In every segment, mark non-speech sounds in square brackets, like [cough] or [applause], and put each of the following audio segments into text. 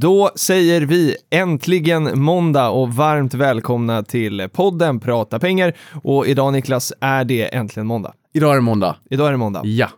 Då säger vi äntligen måndag och varmt välkomna till podden Prata pengar. Och idag Niklas är det äntligen måndag. Idag är det måndag. Idag är det måndag. Ja.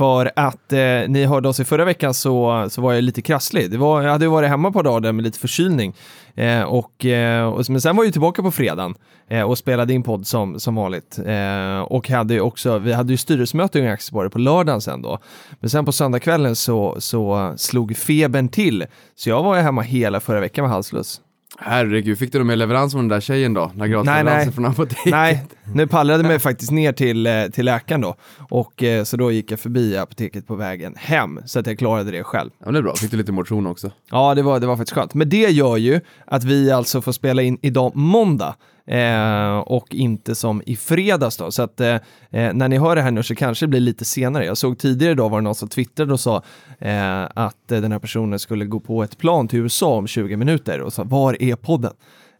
För att eh, ni hörde oss i förra veckan så, så var jag lite krasslig. Det var, jag hade ju varit hemma på dagen med lite förkylning. Eh, och, eh, och, men sen var jag tillbaka på fredagen eh, och spelade in podd som, som vanligt. Eh, och hade ju också, vi hade ju styrelsemöte i Aktiesparare på lördagen sen då. Men sen på söndagskvällen så, så slog febern till. Så jag var ju hemma hela förra veckan med halsfluss. Herregud, fick du någon mer leverans från den där tjejen då? Några nej. gratisleveranser från apoteket? Nej, nu pallrade [laughs] mig faktiskt ner till, eh, till läkaren då. Och eh, så då gick jag förbi apoteket på vägen hem, så att jag klarade det själv. Ja, men det är bra. Fick du lite motion också? Ja, det var, det var faktiskt skönt. Men det gör ju att vi alltså får spela in idag måndag. Eh, och inte som i fredags då. Så att eh, eh, när ni hör det här nu så kanske det blir lite senare. Jag såg tidigare idag var det någon som twittrade och sa eh, att eh, den här personen skulle gå på ett plan till USA om 20 minuter och sa var är podden?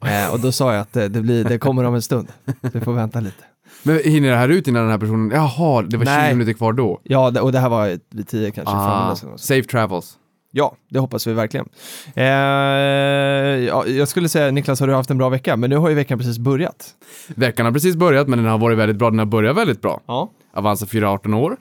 Eh, och då sa jag att det, blir, det kommer om en stund. Vi får vänta lite. Men hinner det här ut innan den här personen... Jaha, det var Nej. 20 minuter kvar då? Ja, och det här var vid 10 kanske. Ah. safe travels. Ja, det hoppas vi verkligen. Eh, ja, jag skulle säga, Niklas, har du haft en bra vecka? Men nu har ju veckan precis börjat. Veckan har precis börjat, men den har varit väldigt bra. Den har börjat väldigt bra. Ja. Avanza 4-18 år.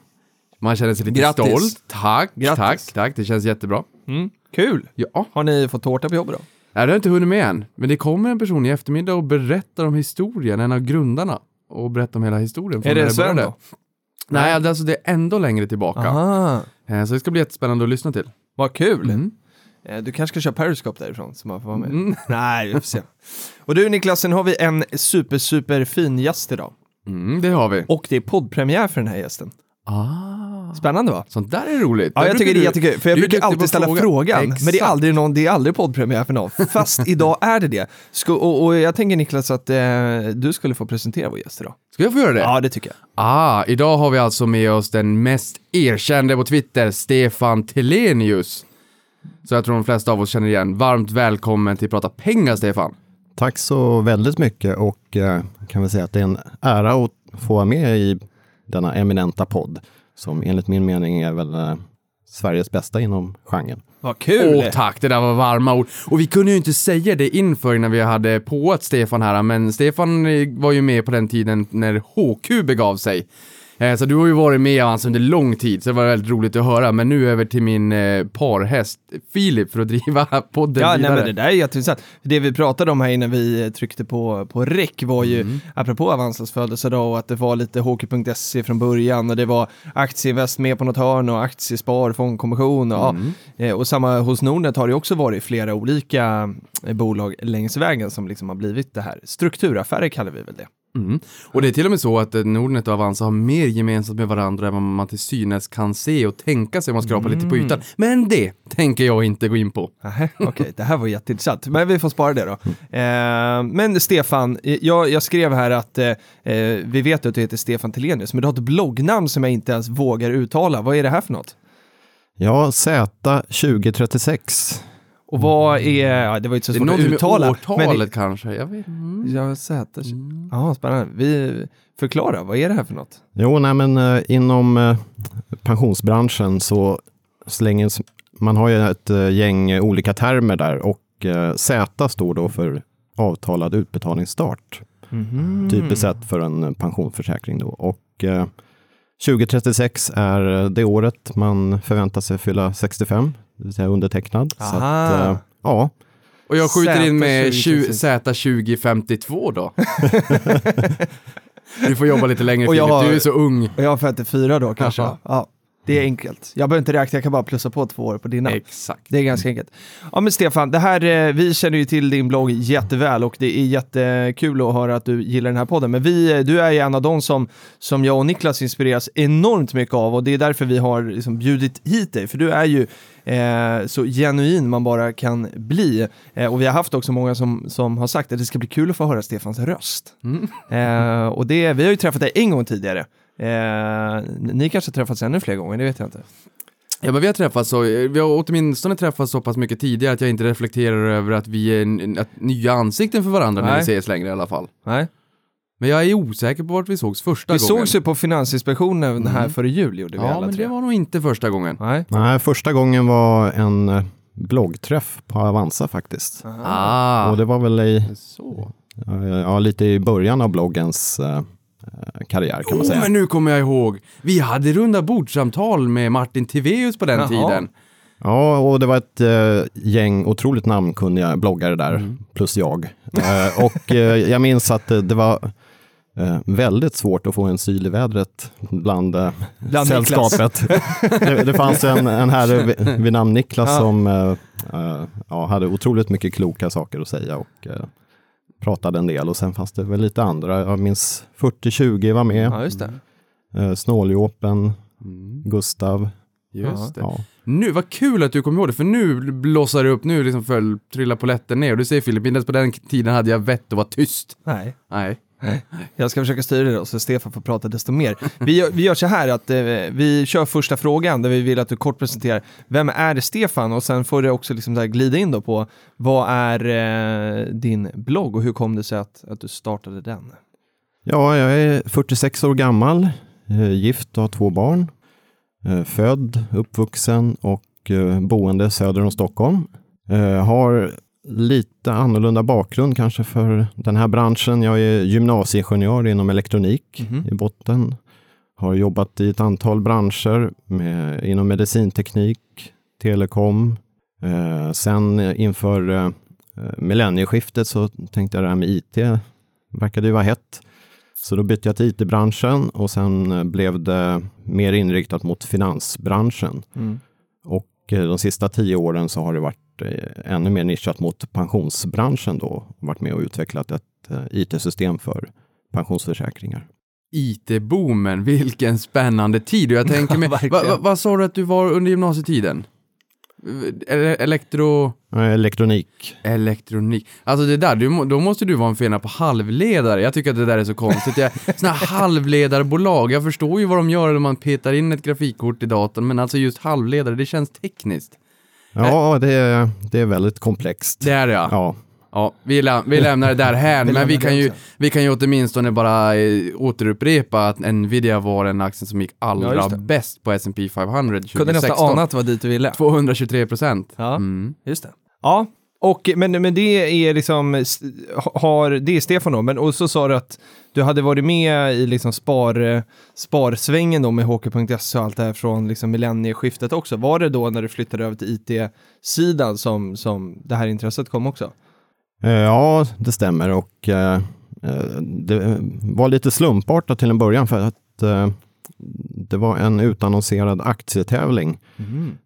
Man känner sig lite Grattis. stolt. Tack, Grattis. tack, tack. Det känns jättebra. Mm, kul! Ja, Har ni fått tårta på jobbet då? Nej, det har jag inte hunnit med än. Men det kommer en person i eftermiddag och berättar om historien, en av grundarna. Och berättar om hela historien. från Är det Sven då? Nej, alltså det är ändå längre tillbaka. Aha, Eh, Så det ska bli jättespännande att lyssna till. Vad kul! Mm. Eh, Du kanske ska köra Periscope därifrån så man får vara med? Mm. [laughs] Nej, vi får se. Och du Niklas, sen har vi en super, super fin gäst idag. Mm, det har vi. Och det är poddpremiär för den här gästen. Ah. Spännande va? Sånt där är roligt. Ja, jag tycker du- jättekul, för jag brukar alltid ställa fråga. frågan, men det är Exakt. aldrig, någon, det är aldrig poddpremiär för någon. [laughs] Fast idag är det det. Sko och, och jag tänker Niklas att eh, du skulle få presentera vår gäst idag. Ska jag få göra det? Ja, det tycker jag. Ah, idag har vi alltså med oss den mest erkände på Twitter, Stefan Telenius. Så jag tror de flesta av oss känner igen. Varmt välkommen till Prata pengar, Stefan. Tack så väldigt mycket och eh, kan väl säga att det är en ära att få vara med i denna eminenta podd som enligt min mening är väl eh, Sveriges bästa inom genren. Vad kul! Åh tack, det där var varma ord. Och vi kunde ju inte säga det inför när vi hade påat Stefan här, men Stefan eh, var ju med på den tiden när HQ begav sig. Eh, Så du har ju varit med Avanza under lång tid, så det var väldigt roligt att höra. Men nu över till min eh, parhäst Filip för att driva [laughs] podden Ja, nej, vidare. men det där är jätteintressant. Det vi pratade om här innan vi eh, tryckte på, på rec var ju, Mm. apropå Avanzas födelsedag, och att det var lite hockey.se från början och det var aktieinvest med på något hörn och aktiespar, fondkommission och, Mm. ja. Och samma hos Nordnet har det också varit flera olika bolag längs vägen som liksom har blivit det här. Strukturaffärer kallar vi väl det. Mm. Och det är till och med så att eh, Nordnet och Avanza har mer gemensamt med varandra än vad man till synes kan se och tänka sig om man skrapar lite på ytan. Men det tänker jag inte gå in på. Okej, det här var jätteintressant. Men vi får spara det då. Eh, men Stefan, eh, jag, jag skrev här att eh, eh, vi vet att du heter Stefan Telenius, men du har ett bloggnamn som jag inte ens vågar uttala. Vad är det här för något? Ja, Z2036. Och vad är, ja, det var ju inte så Det är svårt att någonting med uttala. årtalet kanske. Jag vet. Men, ja, Z. Ja, spännande. Vi förklara, vad är det här för något? Jo, nej men eh, inom eh, pensionsbranschen så slängs, man har ju ett eh, gäng olika termer där och eh, Z står då för avtalad utbetalningsstart. Typiskt sett för en pensionsförsäkring då. Och eh, 2036 är eh, det året man förväntar sig fylla 65, det vill säga undertecknad. Så Aha. att, eh, ja, Och jag skjuter in med Z2036. Z2052 då. [laughs] du får jobba lite längre Filip, har- du är så ung. Och jag har 54 då kanske. Jaha. Ja. Det är enkelt. Jag behöver inte räkna, jag kan bara plussa på två år på dina. Exakt. Det är ganska enkelt. Ja men Stefan, det här, eh, vi känner ju till din blogg jätteväl och det är jättekul att höra att du gillar den här podden. Men vi, eh, du är ju en av de som, som jag och Niklas inspireras enormt mycket av och det är därför vi har liksom bjudit hit dig. För du är ju eh, så genuin man bara kan bli. Eh, och vi har haft också många som, som har sagt att det ska bli kul att få höra Stefans röst. Eh, och det, vi har ju träffat dig en gång tidigare. Eh, ni kanske träffats ännu fler gånger, det vet jag inte. Ja men vi har träffats så, vi har åtminstone träffats så pass mycket tidigare att jag inte reflekterar över att vi är att nya ansikten för varandra när Nej. vi ses längre i alla fall. Nej. Men jag är osäker på vart vi sågs första Vi gången. sågs ju på Finansinspektionen här före jul gjorde vi Ja alla men tre. det var nog inte första gången. Nej. Nej, första gången var en eh, bloggträff på Avanza faktiskt. Ah, Och det var väl i, så. eh, ja, lite i början av bloggens eh, eh, karriär kan man Oh, säga. men nu kommer jag ihåg. Vi hade runda bordsamtal med Martin Tiveus på den Jaha. tiden. Ja, och det var ett eh, gäng otroligt namnkunniga bloggare där, Mm. plus jag. Eh, och eh, jag minns att det, det var eh, väldigt svårt att få en syl i vädret bland, eh, Bland sällskapet. det, det fanns en, en herre vid, vid namn Niklas Ja. som eh, eh, ja, hade otroligt mycket kloka saker att säga och eh, pratade en del. Och sen fanns det väl lite andra, jag minns 40-20 var med, Ja, just det. eh, Snåljåpen, Mm, Gustav. just det. Ja. Nu, vad kul att du kom ihåg det, för nu blossar det upp, nu liksom föll, trillar polletten ner. Och du säger Filip, inte ens på den tiden hade jag vett att vara tyst. Nej. Nej. Jag ska försöka styra det då, så Stefan får prata desto mer. Vi gör, vi gör så här att eh, vi kör första frågan där vi vill att du kort presenterar vem är det Stefan och sen får du också liksom där glida in då på vad är eh, din blogg och hur kom det sig att, att du startade den? Ja, jag är 46 år gammal, eh, gift och har två barn. Eh, född, uppvuxen och eh, boende söder om Stockholm. Har lite annorlunda bakgrund kanske för den här branschen. Jag är gymnasieingenjör inom elektronik Mhm. i botten. Har jobbat i ett antal branscher med, inom medicinteknik, telekom. Eh, sen inför eh, millennieskiftet så tänkte jag det här med IT verkade ju vara hett. Så då bytte jag till IT-branschen och sen eh, blev det mer inriktat mot finansbranschen. Mm. Och eh, de sista tio åren så har det varit eh, ännu mer nischat mot pensionsbranschen då. Varit med och utvecklat ett eh, IT-system för pensionsförsäkringar. IT-boomen, vilken spännande tid. Och jag [laughs] tänker mig, verkligen. va, va, vad sa du att du var under gymnasietiden? Ele- Elektro... Eh, Elektronik. Elektronik. Alltså det där, du, då måste du vara en fena på halvledare. Jag tycker att det där är så konstigt. Jag, såna här halvledarbolag, jag förstår ju vad de gör när man petar in ett grafikkort i datorn, men alltså just halvledare, det känns tekniskt. Ja, det är, det är väldigt komplext. Det är det ja. Ja, Ja, vi, lä- vi lämnar det där här, [laughs] Vi men vi kan, ju, vi kan ju åtminstone bara eh, återupprepa att Nvidia var den aktien som gick Ja, allra det. bäst på S&P 500 2016. Kunde nästan ana att det var dit du ville. 223 procent. Ja. Mm. Just det. Ja, och, men, men det är liksom, har, det är Stefan då, men och så sa du att du hade varit med i liksom spar, sparsvängen då med HK.se och allt det här från liksom millennieskiftet också. Var det då när du flyttade över till IT-sidan som, som det här intresset kom också? Eh, ja, det stämmer och eh, eh, det var lite slumpartat till en början för att eh, det var en utannonserad aktietävling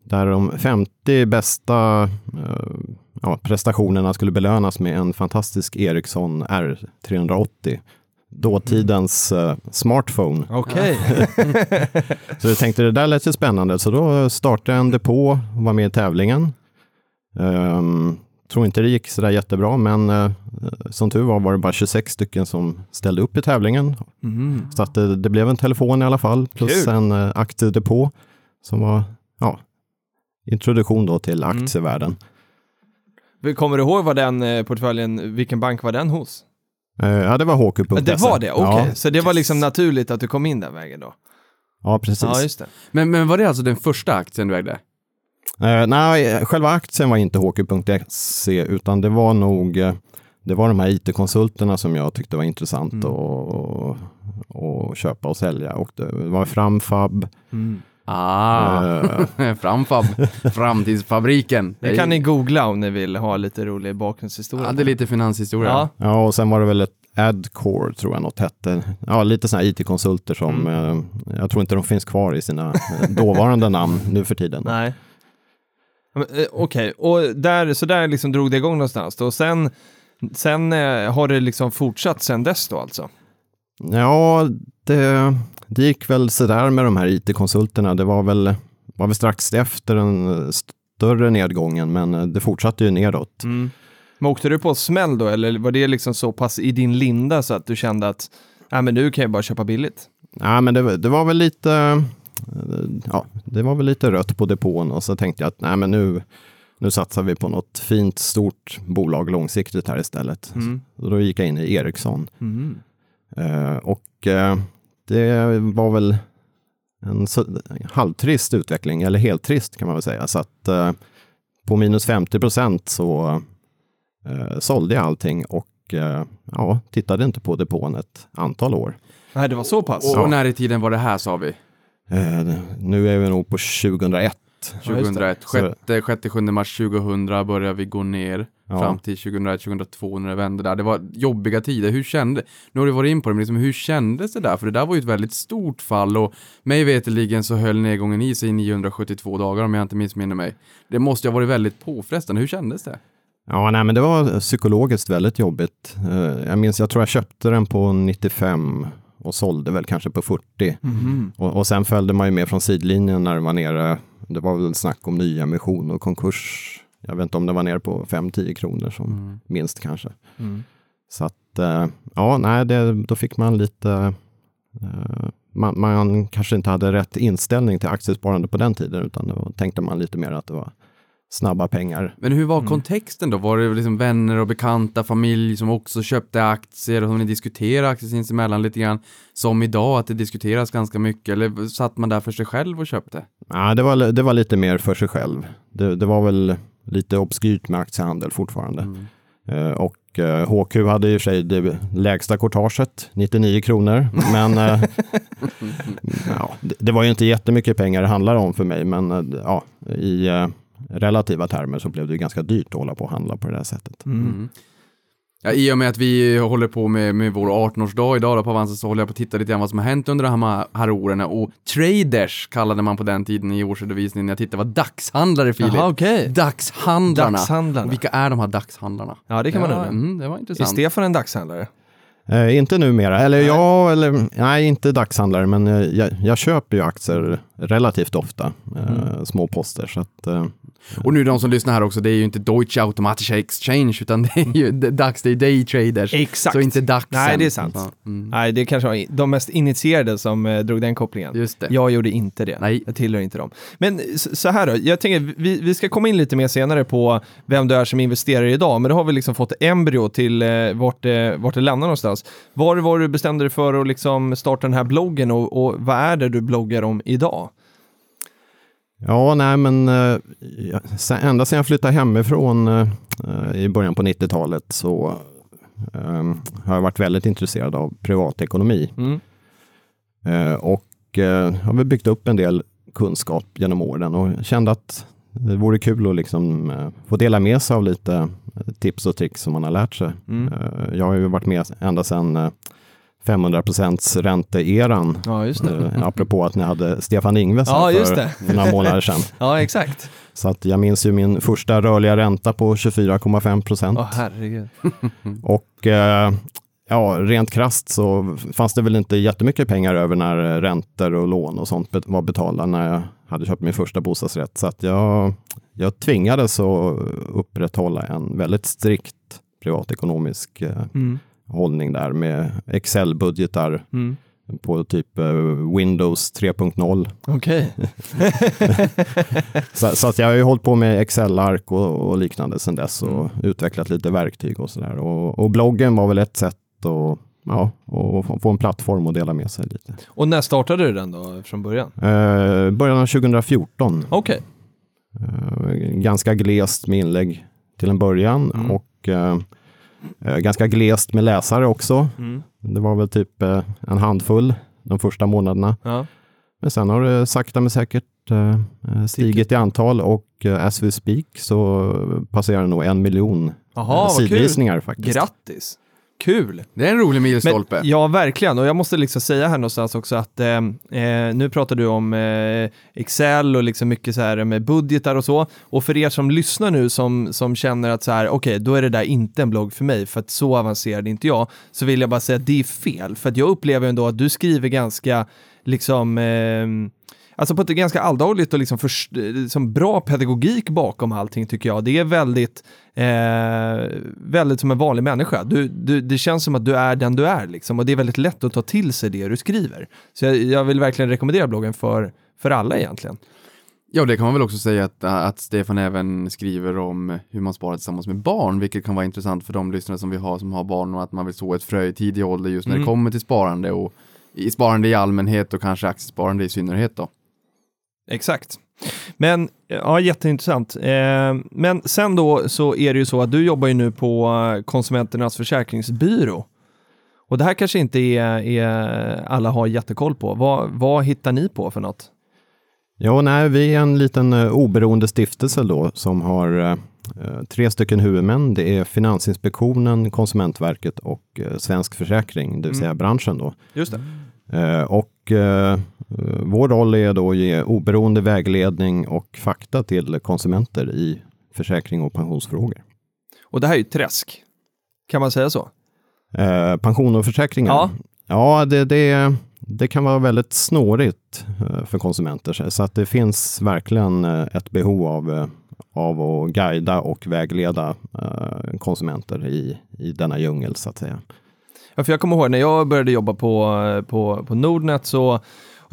där de 50 bästa eh, ja, prestationerna skulle belönas med en fantastisk Ericsson R380. Dåtidens eh, smartphone. Okej. [laughs] Så jag tänkte det där lät ju spännande, så då startade jag en depå och var med i tävlingen. Um, tror inte det gick sådär jättebra, men eh, som tur var var det bara 26 stycken som ställde upp i tävlingen. Mm. Så att det, det blev en telefon i alla fall, plus Kul. en uh, aktiedepå som var ja, introduktion då till Mm. aktievärlden. Kommer du ihåg vad den eh, portföljen, vilken bank var den hos? Eh, ja, det var HQ.se. Det var det, okej. Ja, Så det var liksom naturligt att du kom in den vägen då? ja, precis. Ja, just det. Men, men var det alltså den första aktien du ägde? Eh, nej, själva aktien var inte HQ.se utan det var nog eh, det var de här it-konsulterna som jag tyckte var intressant Mm. att att köpa och sälja. Och det var Framfab. Mm. Ah, eh, [laughs] Framfab, framtidsfabriken. Det kan ni googla om ni vill ha lite rolig bakgrundshistoria. Ja, det är lite finanshistoria. Ja. ja, och sen var det väl ett, Adcore tror jag något hette. Ja, lite sådana IT-konsulter som, eh, jag tror inte de finns kvar i sina eh, [laughs] dåvarande namn nu för tiden. Nej. Eh, Okej, och där, så där liksom drog det igång någonstans då. Och sen, sen eh, har det liksom fortsatt sen dess då alltså? Ja, det, det gick väl sådär med de här IT-konsulterna. Det var väl, var väl strax efter den större nedgången, men eh, det fortsatte ju nedåt. Men åkte du på smäll då, eller var det liksom så pass i din linda så att du kände att Nej, men nu kan jag bara köpa billigt? Ja, men det, det var väl lite, ja, det var väl lite rött på depån och så tänkte jag att nej, men nu, nu satsar vi på något fint, stort bolag långsiktigt här istället. Mm. Så då gick jag in i Ericsson. Eh, och eh, det var väl en halvtrist utveckling, eller helt trist kan man väl säga. Så att eh, på minus 50 procent så eh, sålde jag allting och eh, ja, tittade inte på depån ett antal år. Nej, det var så pass? Och, och när i tiden var det här sa vi? Eh, nu är vi nog på 2001. Ja, just det. 2001. Så- 6-7 mars 2000 började vi gå ner. Ja. Fram till 2001-2002 när det vände där. Det var jobbiga tider. Hur kände, nu har du varit in på det, men liksom, hur kändes det där? För det där var ju ett väldigt stort fall och mig veterligen så höll nedgången i sig i 972 dagar om jag inte missminner mig. Det måste ha varit väldigt påfrestande. Hur kändes det? Ja, nej, men det var psykologiskt väldigt jobbigt. Eh, jag minns, jag tror jag köpte den på 95 och sålde väl kanske på 40. Mhm. Och, och sen följde man ju med från sidlinjen när det var nere. Det var väl snack om nyemission och konkurs. Jag vet inte om det var nere på 5-10 kronor som minst kanske. Mm. Så att, eh, ja, nej, det, då fick man lite, eh, man, man kanske inte hade rätt inställning till aktiesparande på den tiden, utan då tänkte man lite mer att det var snabba pengar. Men hur var kontexten då? Var det liksom vänner och bekanta, familj som också köpte aktier och som ni diskuterade aktier sinsemellan lite grann? Som idag, att det diskuteras ganska mycket, eller satt man där för sig själv och köpte? Ja, det, var, det var lite mer för sig själv. Det, det var väl lite obskyrt med aktiehandel fortfarande. Eh, och eh, HQ hade i och för sig det lägsta courtaget, 99 kronor. Men eh, [laughs] ja, det, det var ju inte jättemycket pengar det handlade om för mig. Men eh, ja, i eh, relativa termer så blev det ju ganska dyrt att hålla på och handla på det där sättet. Mm. Ja, I och med att vi håller på med, med vår 18-årsdag idag då på Avanza så håller jag på att titta lite grann vad som har hänt under de här, här åren och traders kallade man på den tiden i årsredovisningen. Jag tittade vad dagshandlare Filip. Jaha, okej. Dagshandlarna. Dagshandlarna. Och vilka är de här dagshandlarna? Ja, det kan man undra. Mm, det var Är intressant. Stefan en dagshandlare? Eh, inte numera, eller ja, eller nej, inte dagshandlare, men jag, jag köper ju aktier relativt ofta, eh, små poster. Så att, eh, Och nu de som lyssnar här också, det är ju inte Deutsche Automatische Exchange utan det är ju d- dags, det är day traders. Exakt. Så inte daxen. Nej, det är sant. Mm. Nej, det kanske var de mest initierade som eh, drog den kopplingen. Just det. Jag gjorde inte det. Nej. Jag tillhör inte dem. Men så här då, jag tänker, vi, vi ska komma in lite mer senare på vem du är som investerar idag, men då har vi liksom fått embryo till eh, vart, det, vart det lämnar någonstans. Var var du bestämde dig för att liksom starta den här bloggen och, och vad är det du bloggar om idag? Ja, nej men eh, ända sedan jag flyttade hemifrån eh, i början på 90-talet så eh, har jag varit väldigt intresserad av privatekonomi. Mm. Eh, och har väl byggt upp en del kunskap genom åren och kände att det vore kul att liksom, få dela med sig av lite tips och tricks som man har lärt sig. Mm. Jag har ju varit med ända sedan 500% ränteeran. Ja, just det. Eh, apropå att ni hade Stefan Ingves Ja, för, för några månader sedan. [laughs] Ja, exakt. Så att jag minns ju min första rörliga ränta på 24,5 procent. Herregud. [laughs] Och eh, ja, rent krasst så fanns det väl inte jättemycket pengar över när räntor och lån och sånt var betalda när jag hade köpt min första bostadsrätt. Så att jag, jag tvingades att upprätthålla en väldigt strikt privatekonomisk eh, Mm. Hållning där med Excel-budgetar Mm. på typ eh, Windows 3.0. Okej. [laughs] Så, så att jag har ju hållit på med Excel-ark och, och liknande sedan dess och utvecklat lite verktyg och sådär. Och, och bloggen var väl ett sätt att ja, och få- en plattform att dela med sig lite. Och när startade du den då från början? Eh, början av 2014. Okej. Eh, ganska glest med inlägg till en början Mm. och eh, ganska glest med läsare också. Mm. Det var väl typ eh, en handfull de första månaderna. Ja. Men sen har det sakta men säkert eh, eh, stigit i antal och eh, as we speak så passerar det nog en miljon eh, kul. sidvisningar faktiskt. Grattis! Kul! Det är en rolig milstolpe. Men, ja, verkligen. Och jag måste liksom säga här någonstans också att eh, eh, nu pratar du om eh, Excel och liksom mycket så här med budgetar och så. Och för er som lyssnar nu som, som känner att så här, okej, okay, då är det där inte en blogg för mig, för att så avancerad är inte jag, så vill jag bara säga att det är fel. För att jag upplever ändå att du skriver ganska, liksom, eh, Alltså på ett ganska alldagligt och liksom, för, liksom bra pedagogik bakom allting tycker jag. Det är väldigt, eh, väldigt som en vanlig människa. Du, du, det känns som att du är den du är liksom och det är väldigt lätt att ta till sig det du skriver. Så jag, jag vill verkligen rekommendera bloggen för, för alla egentligen. Ja, det kan man väl också säga att, att Stefan även skriver om hur man sparar tillsammans med barn, vilket kan vara intressant för de lyssnare som vi har som har barn och att man vill så ett frö i tidig ålder just när mm. det kommer till sparande och i sparande i allmänhet och kanske aktiesparande i synnerhet då. Exakt. Men ja, jätteintressant. Eh, men sen då så är det ju så att du jobbar ju nu på Konsumenternas försäkringsbyrå. Och det här kanske inte är, är alla har jättekoll på. Vad, vad hittar ni på för något? Ja, nej, vi är en liten uh, oberoende stiftelse då som har uh, tre stycken huvudmän. Det är Finansinspektionen, Konsumentverket och Svensk Försäkring, det vill säga mm. branschen då. Just det. Och vår roll är då att ge oberoende vägledning och fakta till konsumenter i försäkring och pensionsfrågor. Och det här är ju träsk, kan man säga så? Eh, pension och försäkringar? Ja, ja det, det, det kan vara väldigt snårigt eh, för konsumenter, så att det finns verkligen eh, ett behov av, eh, av att guida och vägleda konsumenter i, i denna djungel, så att säga. Ja, för jag kommer ihåg när jag började jobba på, på, på Nordnet så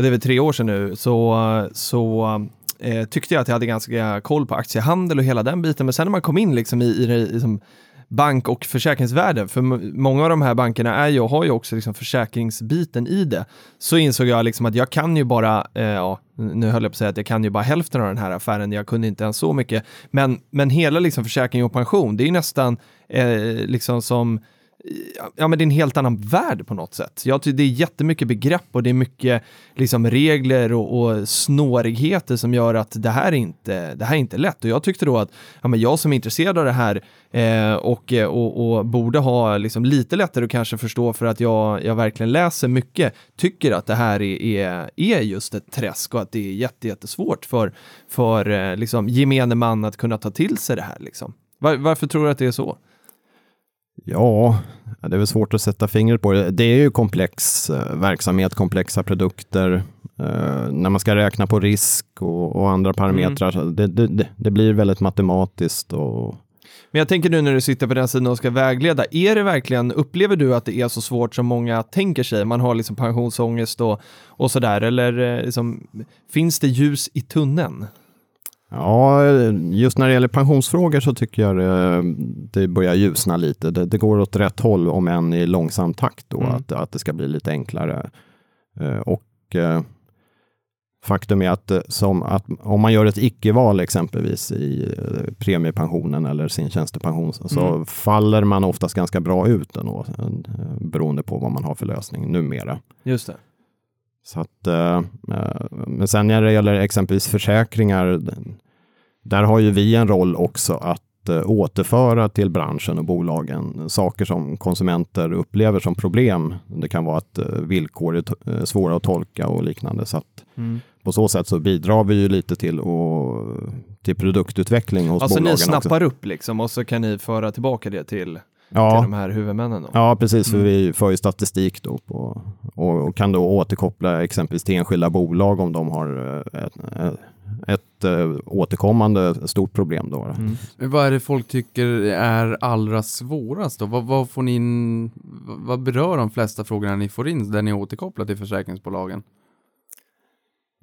och det är väl tre år sedan nu, så, så eh, tyckte jag att jag hade ganska koll på aktiehandel och hela den biten. Men sen när man kom in liksom i, i, i liksom bank och försäkringsvärlden, för många av de här bankerna är ju, har ju också liksom försäkringsbiten i det, så insåg jag liksom att jag kan ju bara, eh, ja, nu höll jag på att säga att jag kan ju bara hälften av den här affären, jag kunde inte ens så mycket, men, men hela liksom försäkring och pension, det är nästan eh, liksom som ja, men det är en helt annan värld på något sätt. Jag det är jättemycket begrepp och det är mycket liksom, regler och, och snårigheter som gör att det här är inte, det här är inte lätt. Och jag tyckte då att ja, men jag som är intresserad av det här eh, och, och, och, borde ha liksom, lite lättare att kanske förstå för att jag, jag verkligen läser mycket, tycker att det här är, är, är just ett träsk och att det är jätte, jättesvårt för, för eh, liksom, gemene man att kunna ta till sig det här. Liksom. Var, varför tror du att det är så? Ja, det är väl svårt att sätta fingret på det. Det är ju komplex eh, verksamhet, komplexa produkter. Eh, när man ska räkna på risk och, och andra parametrar, mm. det, det, det, blir väldigt matematiskt. Och... Men jag tänker nu när du sitter på den sidan och ska vägleda, är det verkligen, upplever du att det är så svårt som många tänker sig? Man har liksom pensionsångest och, och sådär, eller eh, liksom, finns det ljus i tunneln? Ja, just när det gäller pensionsfrågor så tycker jag det, börjar ljusna lite. Det, det, går åt rätt håll, om än i långsam takt då, mm. att, att det ska bli lite enklare. Eh, och eh, faktum är att, eh, som att om man gör ett icke-val exempelvis i premiepensionen eller sin tjänstepension så mm. faller man oftast ganska bra ut ändå, beroende på vad man har för lösning numera. Just det. Så att, eh, men sen när det gäller exempelvis försäkringar, där har ju vi en roll också att eh, återföra till branschen och bolagen saker som konsumenter upplever som problem. Det kan vara att eh, villkor är svåra att tolka och liknande. Så mm. På så sätt så bidrar vi ju lite till, och, till produktutveckling hos alltså bolagen. Alltså ni snappar också. upp liksom och så kan ni föra tillbaka det till ja. till de här huvudmännen? Då? Ja, precis, för mm. vi för ju statistik då på, och, och, kan då återkoppla exempelvis till enskilda bolag om de har eh, ett, ett, ett äh, återkommande stort problem. Då. Mm. Vad är det folk tycker är allra svårast? Då? Vad, vad, får ni in, vad berör de flesta frågorna ni får in där ni återkopplar till försäkringsbolagen?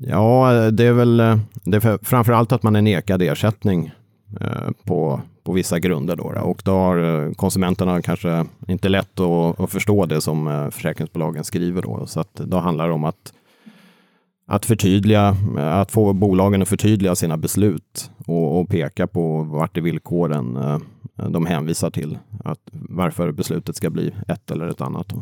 Ja, det är väl det är framför allt att man är nekad ersättning eh, Eh, på på vissa grunder. Då, och då har eh, konsumenterna kanske inte lätt att, att förstå det som eh, försäkringsbolagen skriver. Då, så att då handlar det om att, att förtydliga, att få bolagen att förtydliga sina beslut och, och peka på vart i villkoren de hänvisar till att varför beslutet ska bli ett eller ett annat.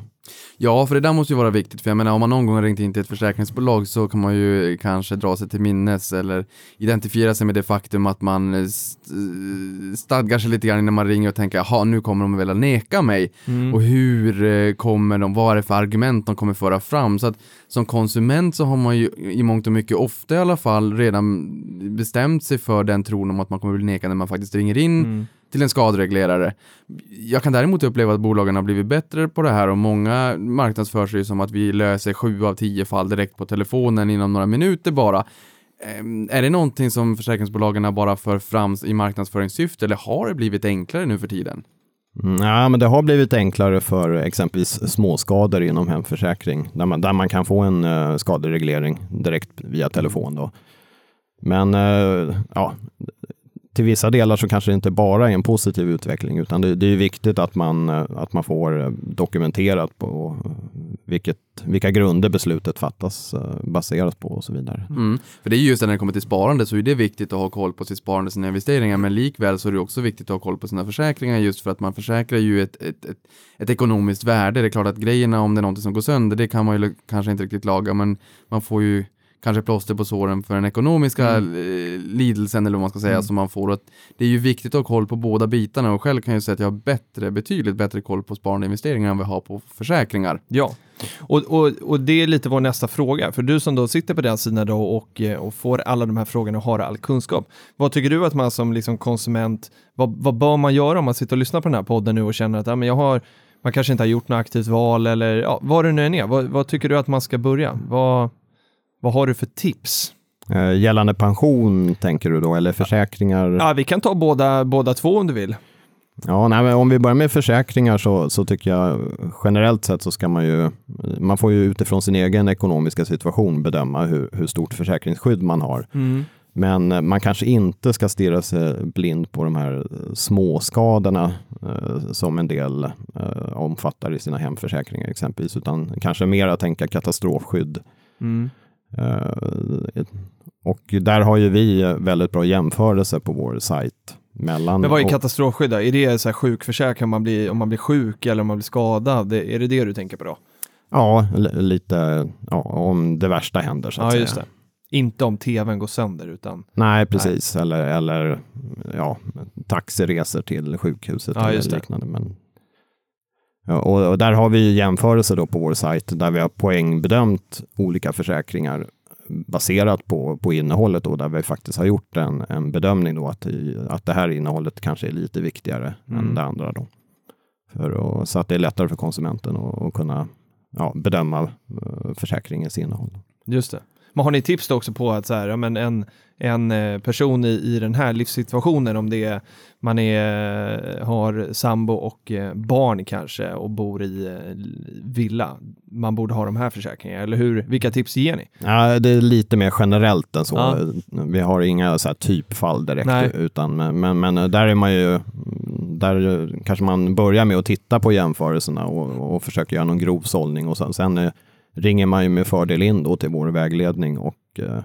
Ja, för det där måste ju vara viktigt. För jag menar, om man någon gång har ringt in till ett försäkringsbolag så kan man ju kanske dra sig till minnes eller identifiera sig med det faktum att man eh, st- eh, stadgar sig lite grann innan man ringer och tänker, jaha, nu kommer de väl att neka mig. Mm. Och hur eh, kommer de, vad är det för argument de kommer föra fram? Så att som konsument så har man ju i mångt och mycket, ofta i alla fall, redan bestämt sig för den tron om att man kommer bli nekad när man faktiskt ringer in Mm till en skadereglerare. Jag kan däremot uppleva att bolagen har blivit bättre på det här och många marknadsför sig som att vi löser sju av tio fall direkt på telefonen inom några minuter bara. Ehm, är det någonting som försäkringsbolagen bara för fram i marknadsföringssyfte eller har det blivit enklare nu för tiden? Mm, ja, men det har blivit enklare för exempelvis småskador inom hemförsäkring, där man, där man kan få en uh, skadereglering direkt via telefon. Då. Men eh, ja, till vissa delar så kanske det inte bara är en positiv utveckling, utan det, det är viktigt att man, eh, att man får eh, dokumenterat på vilket, vilka grunder beslutet fattas eh, baserat på och så vidare. Mm. För det är just när det kommer till sparande så är det viktigt att ha koll på sitt sparande, sina investeringar, men likväl så är det också viktigt att ha koll på sina försäkringar just för att man försäkrar ju ett, ett, ett, ett ekonomiskt värde. Det är klart att grejerna om det är någonting som går sönder, det kan man ju kanske inte riktigt laga, men man får ju kanske plåster på såren för den ekonomiska Mm. eh, lidelsen eller vad man ska säga som man får. Att det är ju viktigt att ha koll på båda bitarna och själv kan jag säga att jag har bättre, betydligt bättre koll på sparande investeringar än jag har på försäkringar. Ja, och, och, och det är lite vår nästa fråga. För du som då sitter på den sidan då och, eh, och får alla de här frågorna och har all kunskap. Vad tycker du att man som liksom konsument, vad, vad bör man göra om man sitter och lyssnar på den här podden nu och känner att ja, men jag har, man kanske inte har gjort något aktivt val eller ja, vad det nu än är. Vad, vad tycker du att man ska börja? Vad, vad har du för tips? Eh, gällande pension tänker du då, eller försäkringar? Ja, vi kan ta båda, båda två om du vill. Ja, nej, men om vi börjar med försäkringar så, så tycker jag generellt sett så ska man ju, man får ju utifrån sin egen ekonomiska situation bedöma hur, hur stort försäkringsskydd man har. Men eh, man kanske inte ska stirra sig blind på de här småskadorna eh, som en del eh, omfattar i sina hemförsäkringar exempelvis, utan kanske mer att tänka katastrofskydd. Mm. Eh, och där har ju vi väldigt bra jämförelse på vår sajt. Mellan Men vad är katastrofskydd? Är det så här sjukförsäkring om man blir, om man blir sjuk eller om man blir skadad? Är det det du tänker på då? Ja, li- lite ja, om det värsta händer så att Ja, säga. just det. Inte om tvn går sönder utan Nej, precis. Eller, eller ja, taxiresor till sjukhuset Ja, eller liknande. Men, och, och där har vi jämförelser då på vår sajt där vi har poängbedömt olika försäkringar baserat på, på innehållet då, där vi faktiskt har gjort en, en bedömning då att, i, att det här innehållet kanske är lite viktigare Mm. än det andra då. För att, så att det är lättare för konsumenten att, att kunna ja, bedöma eh, försäkringens innehåll. Just det. Men har ni tips då också på att så här, ja, men en, en eh, person i, i den här livssituationen, om det är, man är, har sambo och eh, barn kanske och bor i eh, villa, man borde ha de här försäkringarna, eller hur? Vilka tips ger ni? Ja, det är lite mer generellt än så. Ja. Vi har inga så typfall direkt, Nej. utan men, men, där är man ju, där kanske man börjar med att titta på jämförelserna och, och försöka göra någon grov sållning och sen, sen eh, ringer man ju med fördel in då till vår vägledning och, eh,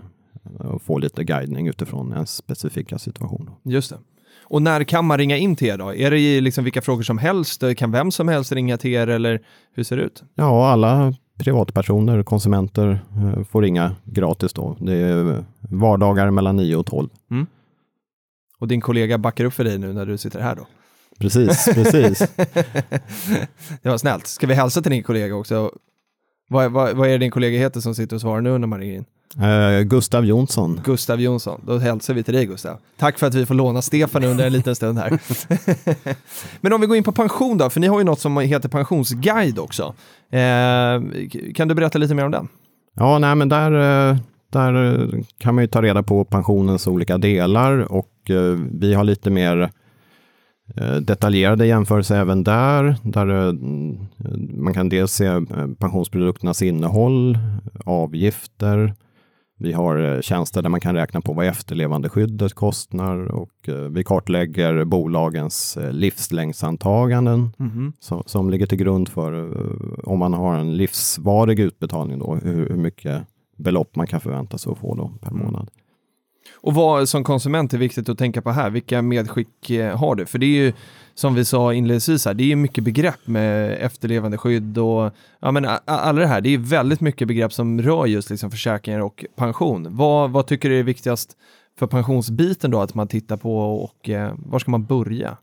och får lite guidning utifrån ens specifika situation. Just det. Och när kan man ringa in till er då? Är det i liksom vilka frågor som helst? Kan vem som helst ringa till er eller hur ser det ut? Ja, alla privatpersoner, konsumenter eh, får ringa gratis då. Det är vardagar mellan 9 och 12. Och din kollega backar upp för dig nu när du sitter här då? Precis, [laughs] precis. det var snällt. Ska vi hälsa till din kollega också? Vad, vad, vad är det din kollega heter som sitter och svarar nu när man ringer in? Eh, Gustav Jonsson. Gustav Jonsson. Då hälsar vi till dig Gustav. Tack för att vi får låna Stefan under en liten stund här. [laughs] Men om vi går in på pension då, för ni har ju något som heter pensionsguide också. Eh, kan du berätta lite mer om den? Ja, nej, men där, eh, där kan man ju ta reda på pensionens olika delar och vi har lite mer detaljerade jämförelser även där. Där man kan dels se pensionsprodukternas innehåll, avgifter. Vi har eh, tjänster där man kan räkna på vad efterlevandeskyddet kostar och eh, vi kartlägger bolagens eh, livslängdsantaganden som, som ligger till grund för om man har en livsvarig utbetalning då, hur, hur mycket belopp man kan förvänta sig att få då per månad. Och vad som konsument är viktigt att tänka på här? Vilka medskick eh, har du? För det är ju som vi sa inledningsvis här, det är ju mycket begrepp med efterlevande skydd och ja, men alla det här. Det är väldigt mycket begrepp som rör just liksom försäkringar och pension. Vad, vad tycker du är viktigast för pensionsbiten då att man tittar på och eh, var ska man börja?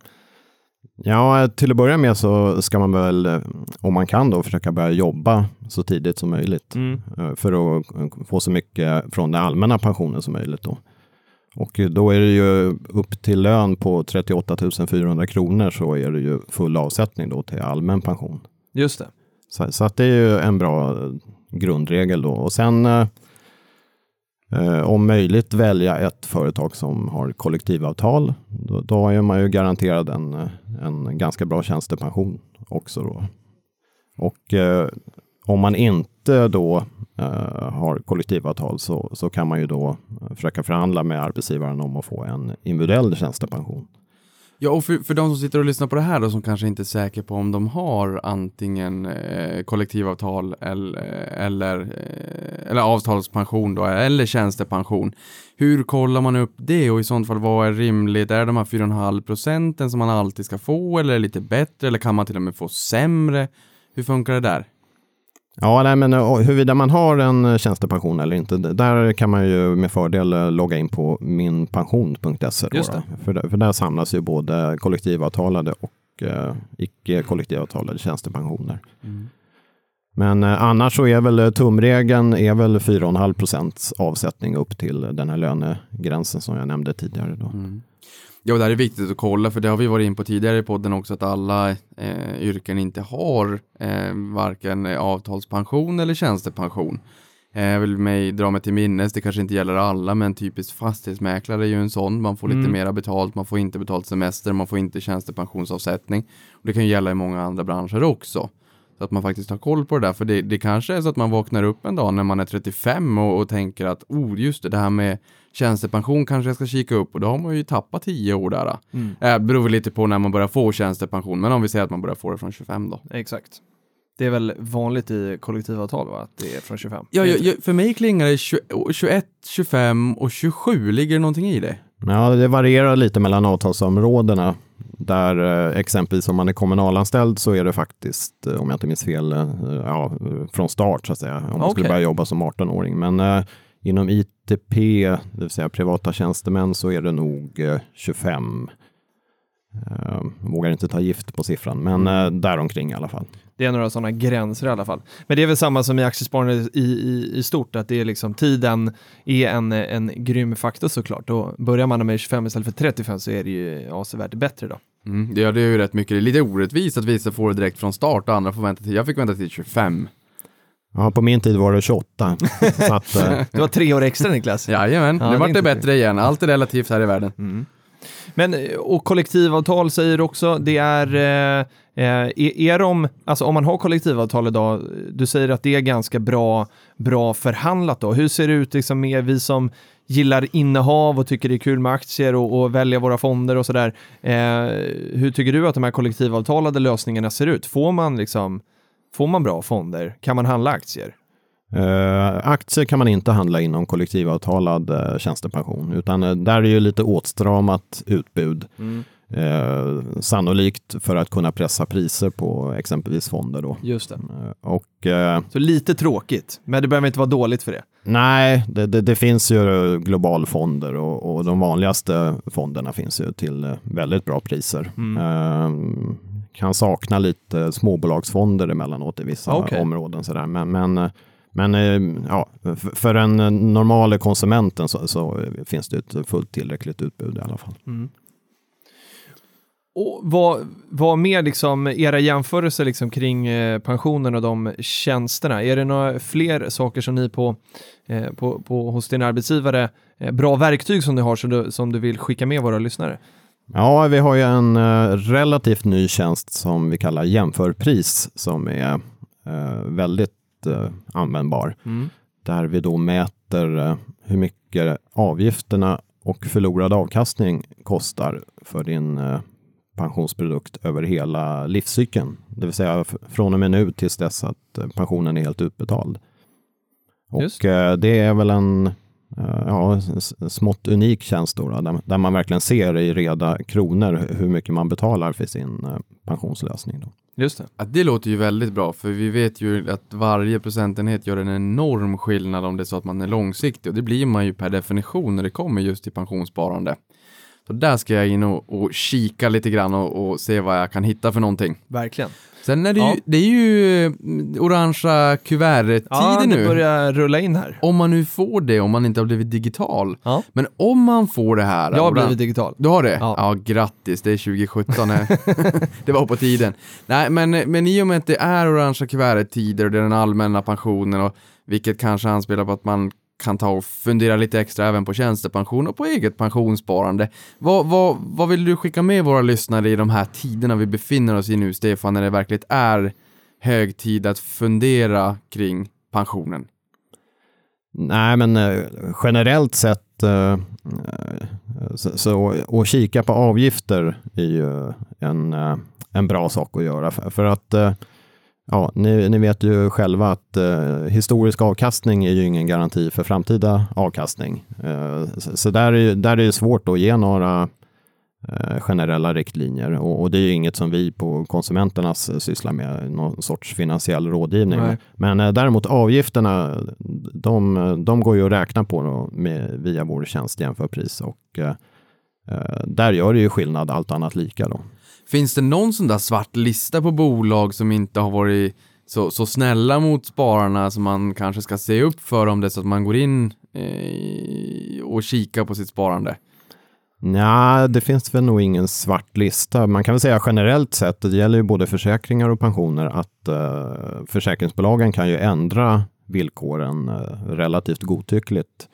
Ja, till att börja med så ska man väl, eh, om man kan då, försöka börja jobba så tidigt som möjligt. Mm. eh, För att få så mycket från den allmänna pensionen som möjligt då. Och då är det ju upp till lön på 38 400 kronor så är det ju full avsättning då till allmän pension. Just det. Så, så att det är ju en bra grundregel då. Och sen eh, eh, om möjligt välja ett företag som har kollektivavtal. Då, då är man ju garanterad en, en ganska bra tjänstepension också då. Och eh, om man inte då Eh, har kollektivavtal så, så kan man ju då eh, försöka förhandla med arbetsgivaren om att få en individuell tjänstepension. Ja, och för, för de som sitter och lyssnar på det här då, som kanske inte är säker på om de har antingen eh, kollektivavtal eller, eh, eller, eh, eller avtalspension då, eller tjänstepension. Hur kollar man upp det och i sånt fall vad är rimligt? Är det de här 4,5 procenten som man alltid ska få eller är det lite bättre eller kan man till och med få sämre? Hur funkar det där? Ja, nej, men eh, huruvida man har en eh, tjänstepension eller inte, där kan man ju med fördel eh, logga in på minpension.se. För, där- för där samlas ju både kollektivavtalade och eh, icke kollektivavtalade tjänstepensioner. Men eh, annars så är väl tumregeln är väl 4,5 procents avsättning upp till den här lönegränsen som jag nämnde tidigare. Då. Ja, det här är viktigt att kolla för det har vi varit in på tidigare i podden också att alla eh, yrken inte har eh, varken avtalspension eller tjänstepension. Eh, jag vill mig dra mig till minnes, det kanske inte gäller alla, men typiskt fastighetsmäklare är ju en sån. Man får lite Mm. mera betalt, man får inte betalt semester, man får inte tjänstepensionsavsättning. Och det kan ju gälla i många andra branscher också. Så att man faktiskt har koll på det där, för det, det kanske är så att man vaknar upp en dag när man är 35 och, och tänker att oh, just det, det här med tjänstepension kanske jag ska kika upp och då har man ju tappat 10 år där. Mm. Eh, beror lite på när man börjar få tjänstepension, men om vi säger att man börjar få det från 25 då. Exakt. Det är väl vanligt i kollektivavtal va? Att det är från 25? Ja, ja, ja, för mig klingar det 20, 21, 25 och 27. Ligger det någonting i det? Ja, det varierar lite mellan avtalsområdena. Där eh, exempelvis om man är kommunalanställd så är det faktiskt, eh, om jag inte minns fel, eh, ja, från start så att säga. Om man skulle Okej. börja jobba som 18-åring. Men eh, inom ITP, det vill säga privata tjänstemän, så är det nog eh, 25. Eh, vågar inte ta gift på siffran, men eh, däromkring i alla fall. Det är några sådana gränser i alla fall. Men det är väl samma som i aktiesparande i, i, i stort, att det är liksom tiden är en, en grym faktor såklart. Då börjar man med 25 istället för 35 så är det ju avsevärt bättre då. Mm, det, ja, det är ju rätt mycket. Det är lite orättvist att vissa får det direkt från start och andra får vänta till. Jag fick vänta till 25. Ja, på min tid var det 28. [laughs] så att, eh, Det var tre år extra Niklas. Jajamän, Ja, nu vart det bättre igen. Allt är relativt här i världen. Mm. Men, eh, och kollektivavtal säger också, det är, eh, eh, är, är de, alltså om man har kollektivavtal idag, du säger att det är ganska bra, bra förhandlat då. Hur ser det ut liksom med vi som gillar innehav och tycker det är kul med aktier och, och välja våra fonder och sådär. Eh, hur tycker du att de här kollektivavtalade lösningarna ser ut? Får man liksom, får man bra fonder? Kan man handla aktier? Eh, aktier kan man inte handla inom kollektivavtalad eh, tjänstepension, utan eh, där är ju lite åtstramat utbud. Eh, sannolikt för att kunna pressa priser på exempelvis fonder då. Just det. Och Så lite tråkigt, men det behöver inte vara dåligt för det. nej, det, det, det finns ju globalfonder och, och de vanligaste fonderna finns ju till väldigt bra priser. Eh, kan sakna lite småbolagsfonder emellanåt i vissa Okej. områden. Sådär. Men, men, men eh, ja, för, den eh, normala konsumenten så, så finns det ett fullt tillräckligt utbud i alla fall. Och vad, vad mer liksom, era jämförelser liksom kring eh, pensionen och de tjänsterna? Är det några fler saker som ni på, på, på hos din arbetsgivare, bra verktyg som du har som du, som du vill skicka med våra lyssnare? Ja, vi har ju en relativt ny tjänst som vi kallar jämförpris som är väldigt eh, användbar. Där vi då mäter eh, hur mycket avgifterna och förlorad avkastning kostar för din eh, pensionsprodukt över hela livscykeln. Det vill säga från och med nu tills dess att eh, pensionen är helt utbetald. Och eh, det är väl en eh, ja, smått unik tjänst då, då, där, man verkligen ser i reda kronor hu- hur mycket man betalar för sin pensionslösning. Då. Just det. Ja, det låter ju väldigt bra, för vi vet ju att varje procentenhet gör en enorm skillnad om det är så att man är långsiktig och det blir man ju per definition när det kommer just till pensionssparande. Så där ska jag in och, och kika lite grann och, och se vad jag kan hitta för någonting. Verkligen. Sen är det Ja. ju, det är ju mm, orangea kuverttider Ja, det nu. börjar rulla in här. Om man nu får det, om man inte har blivit digital. Ja. Men om man får det här. Jag har oran- blivit digital. Du har det? Ja. Ja, grattis, det är 2017. här. [laughs] [laughs] det var på tiden. Nej, men, men i och med att det är orangea kuvertet-tider och det är den allmänna pensionen och vilket kanske anspelar på att man kan ta och fundera lite extra även på tjänstepension och på eget pensionssparande. Vad, vad, vad vill du skicka med våra lyssnare i de här tiderna vi befinner oss i nu, Stefan, när det verkligen är hög tid att fundera kring pensionen? Nej, men eh, generellt sett eh, eh så, så att kika på avgifter är ju en, eh, en bra sak att göra. För, för att eh, ja, ni, ni vet ju själva att eh, historisk avkastning är ju ingen garanti för framtida avkastning. Eh, så så där, är, där är det svårt att ge några eh, generella riktlinjer och, och det är ju inget som vi på konsumenternas sysslar med, någon sorts finansiell rådgivning. Nej. Men eh, däremot avgifterna, de, de går ju att räkna på då med, via vår tjänst jämförpris och eh, eh, där gör det ju skillnad allt annat lika då. Finns det någon sån där svart lista på bolag som inte har varit så, så snälla mot spararna som man kanske ska se upp för om det är så att man går in eh, och kikar på sitt sparande? Nej, det finns väl nog ingen svart lista. Man kan väl säga generellt sett, det gäller ju både försäkringar och pensioner, att eh, försäkringsbolagen kan ju ändra villkoren eh, relativt godtyckligt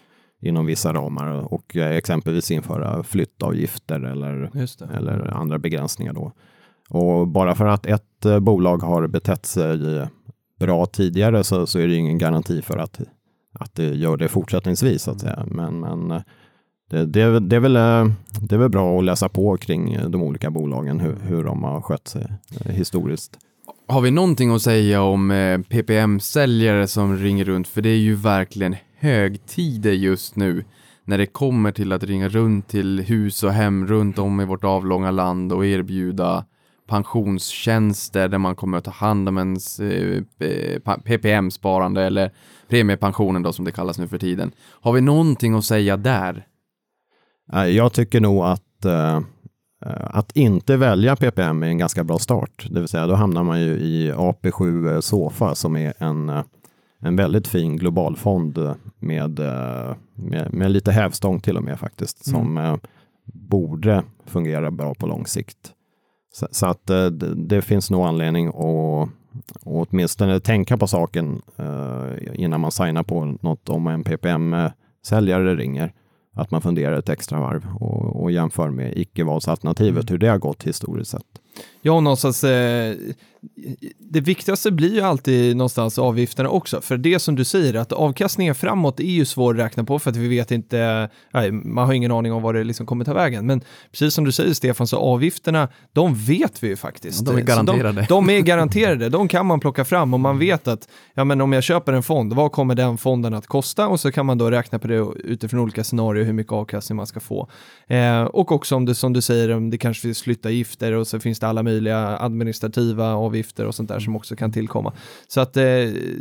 inom vissa ramar och eh, exempelvis införa flyttavgifter eller eller andra begränsningar då. Och bara för att ett eh, bolag har betett sig bra tidigare så, så är det ingen garanti för att, att det gör det fortsättningsvis så att säga. Men, men eh, det, det, är väl- det, är väl, eh, det är väl bra att läsa på kring eh, de olika bolagen, hur, hur de har skött sig eh, historiskt. Har vi någonting att säga om eh, PPM-säljare som ringer runt? För det är ju verkligen högtider just nu när det kommer till att ringa runt till hus och hem runt om i vårt avlånga land och erbjuda pensionstjänster där man kommer att ta hand om ens eh, eh, PPM-sparande eller premiepensionen då som det kallas nu för tiden. Har vi någonting att säga där? Eh, jag tycker nog att att inte välja PPM är en ganska bra start. Det vill säga då hamnar man ju i AP7 Sofa som är en, en väldigt fin globalfond med, eh, med, med lite hävstång till och med faktiskt som eh, borde fungera bra på lång sikt. Så, så att eh, det, det finns nog anledning att och åtminstone tänka på saken innan man signar på något om en PPM-säljare ringer att man funderar ett extra varv och, och jämför med icke-valsalternativet, hur det har gått historiskt sett. Ja, och någonstans, eh, det viktigaste blir ju alltid någonstans avgifterna också. För det som du säger, att avkastningen framåt är ju svår att räkna på för att vi vet inte, nej, man har ingen aning om vad det liksom kommer ta vägen. Men precis som du säger Stefan, så avgifterna, de vet vi ju faktiskt. Ja, de är garanterade. De, de är garanterade, de kan man plocka fram och man vet att, ja men om jag köper en fond, vad kommer den fonden att kosta? Och så kan man då räkna på det utifrån olika scenarier, hur mycket avkastning man ska få. Eh, och också om det som du säger, om det kanske finns flyttavgifter och så finns det alla möjliga administrativa avgifter och sånt där som också kan tillkomma. Så att eh,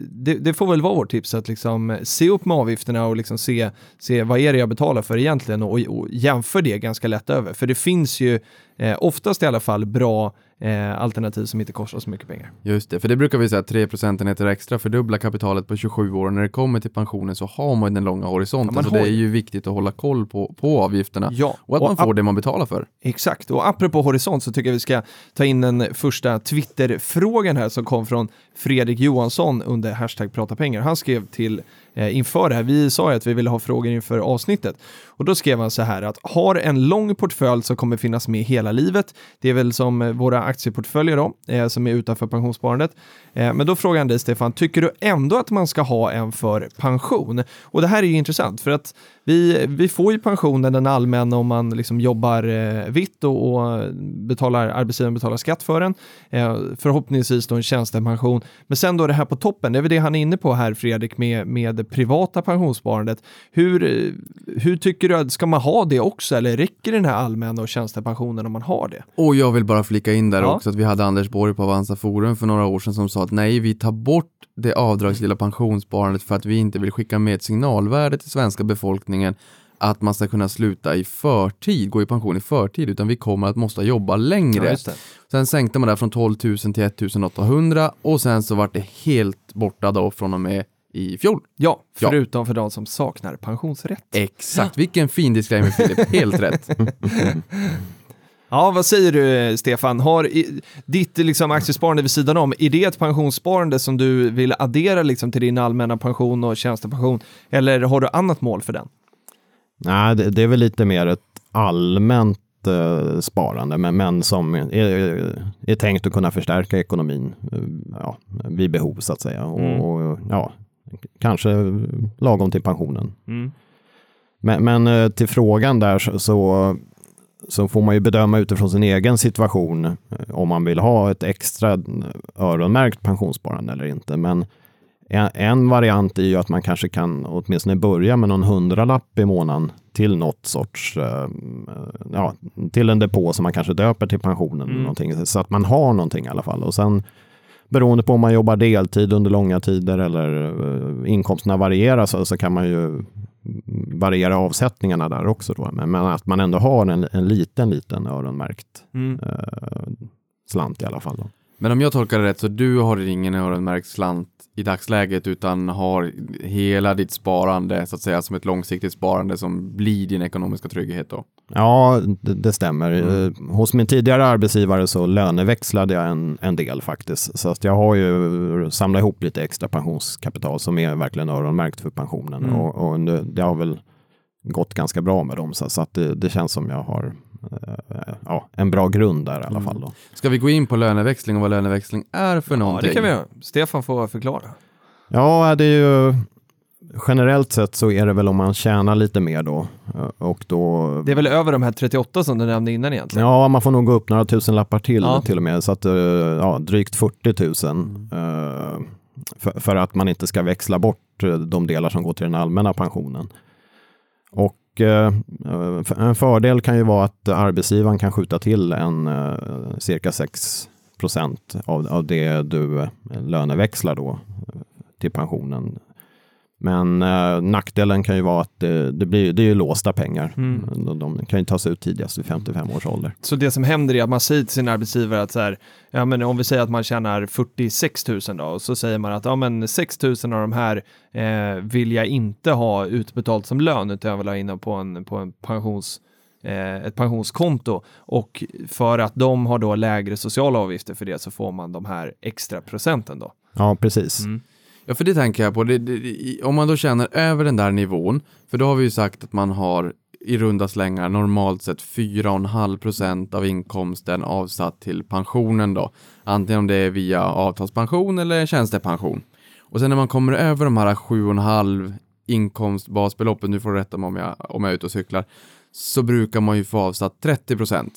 det, det får väl vara vårt tips att liksom se upp med avgifterna och liksom se, se vad är det jag betalar för egentligen och, och jämför det ganska lätt över. För det finns ju eh, oftast i alla fall bra eh, alternativ som inte kostar så mycket pengar. Just det, för det brukar vi säga 3 procentenheter extra fördubbla kapitalet på 27 år. När det kommer till pensionen så har man den långa horisonten. Ja, så har det är ju- viktigt att hålla koll på, på avgifterna Ja, och att man får det man betalar för. Exakt, och apropå horisont så tycker jag vi ska ta in den första Twitter-frågan här som kom från Fredrik Johansson under hashtag prata pengar. Han skrev till Eh, inför det här, vi sa ju att vi ville ha frågor inför avsnittet och då skrev han så här att har en lång portfölj som kommer finnas med hela livet. Det är väl som eh, våra aktieportföljer då, eh, som är utanför pensionssparandet. Men då frågar han dig Stefan, tycker du ändå att man ska ha en för pension? Och det här är ju intressant för att vi, vi får ju pensionen den allmänna om man liksom jobbar eh, vitt och, och betalar, arbetsgivaren betalar skatt för den. Eh, förhoppningsvis då en tjänstepension. Men sen då det här på toppen, det är väl det han är inne på här Fredrik med, med det privata pensionssparandet. Hur, eh, hur tycker du att, ska man ha det också eller räcker den här allmänna och tjänstepensionen om man har det? Och jag vill bara flika in där Ja. också att vi hade Anders Borg på Avanza Forum för några år sedan som sa att nej, vi tar bort det avdragsgilla pensionssparandet för att vi inte vill skicka med ett signalvärde till svenska befolkningen att man ska kunna sluta i förtid, gå i pension i förtid, utan vi kommer att måste jobba längre. det. Sen sänkte man det från 12 000 till 1 800 och sen så vart det helt borta då från och med i fjol. Ja, Ja. förutom för de som saknar pensionsrätt. Exakt, vilken fin disclaimer Filip, helt rätt. [laughs] Ja, vad säger du Stefan? Har i, ditt liksom, aktiesparande vid sidan om, är det ett pensionssparande som du vill addera liksom, till din allmänna pension och tjänstepension? Eller har du annat mål för den? Nej, det, det är väl lite mer ett allmänt eh, sparande, men, men som är, är tänkt att kunna förstärka ekonomin eh, ja, vid behov så att säga. Mm. Och, och ja, kanske lagom till pensionen. Mm. Men, men eh, till frågan där så, så, får man ju bedöma utifrån sin egen situation om man vill ha ett extra öronmärkt pensionssparande eller inte. Men en, variant är ju att man kanske kan åtminstone börja med någon hundralapp i månaden till något sorts, eh, ja, till en depå som man kanske döper till pensionen. Mm. eller Någonting, så att man har någonting i alla fall. Och sen beroende på om man jobbar deltid under långa tider eller eh, inkomsterna varierar så, så kan man ju variera avsättningarna där också. Då. Men, men att man ändå har en, en liten, liten öronmärkt Mm. eh, slant i alla fall. Då. Men om jag tolkar det rätt så du har ingen öronmärkt slant i dagsläget utan har hela ditt sparande så att säga som ett långsiktigt sparande som blir din ekonomiska trygghet då? Ja, det, det stämmer. Eh, Hos min tidigare arbetsgivare så löneväxlade jag en, en del faktiskt. Så att jag har ju samlat ihop lite extra pensionskapital som är verkligen öronmärkt för pensionen. Mm. Och, och det, det har väl gått ganska bra med dem. Så, så att det, det känns som jag har eh, en bra grund där i alla Mm. fall. Då. Ska vi gå in på löneväxling och vad löneväxling är för Ja, någonting? det kan vi göra. Stefan får förklara. Ja, det är ju generellt sett så är det väl om man tjänar lite mer då. Eh, Och då Det är väl över de här 38 som du nämnde innan egentligen? Ja, man får nog gå upp några tusen lappar till Ja. till och med. Så att, eh, ja, drygt 40 000. eh, för, för att man inte ska växla bort eh, de delar som går till den allmänna pensionen. Och och eh, eh, en fördel kan ju vara att arbetsgivaren kan skjuta till en eh, cirka 6 procent av, av det du löneväxlar då till pensionen. Men eh, nackdelen kan ju vara att det, det, blir, det är ju låsta pengar. Mm. De, de kan ju tas ut tidigast vid 55 års ålder. Så det som händer är att man säger till sin arbetsgivare att så här, ja men om vi säger att man tjänar 46 000 då, och så säger man att ja men 6 000 av de här eh, vill jag inte ha utbetalt som lön, utan jag vill ha in på en, på en pensions, eh, ett pensionskonto. Och för att de har då lägre sociala avgifter för det så får man de här extra procenten då. Ja, precis. Mm. Ja, för det tänker jag på. Det, det, om man då tjänar över den där nivån, för då har vi ju sagt att man har i runda slängar normalt sett 4,5 procent av inkomsten avsatt till pensionen då. Antingen om det är via avtalspension eller tjänstepension. Och sen när man kommer över de här 7,5 inkomstbasbeloppen, nu får du rätta mig om jag, om jag är ute och cyklar, så brukar man ju få avsatt 30 procent.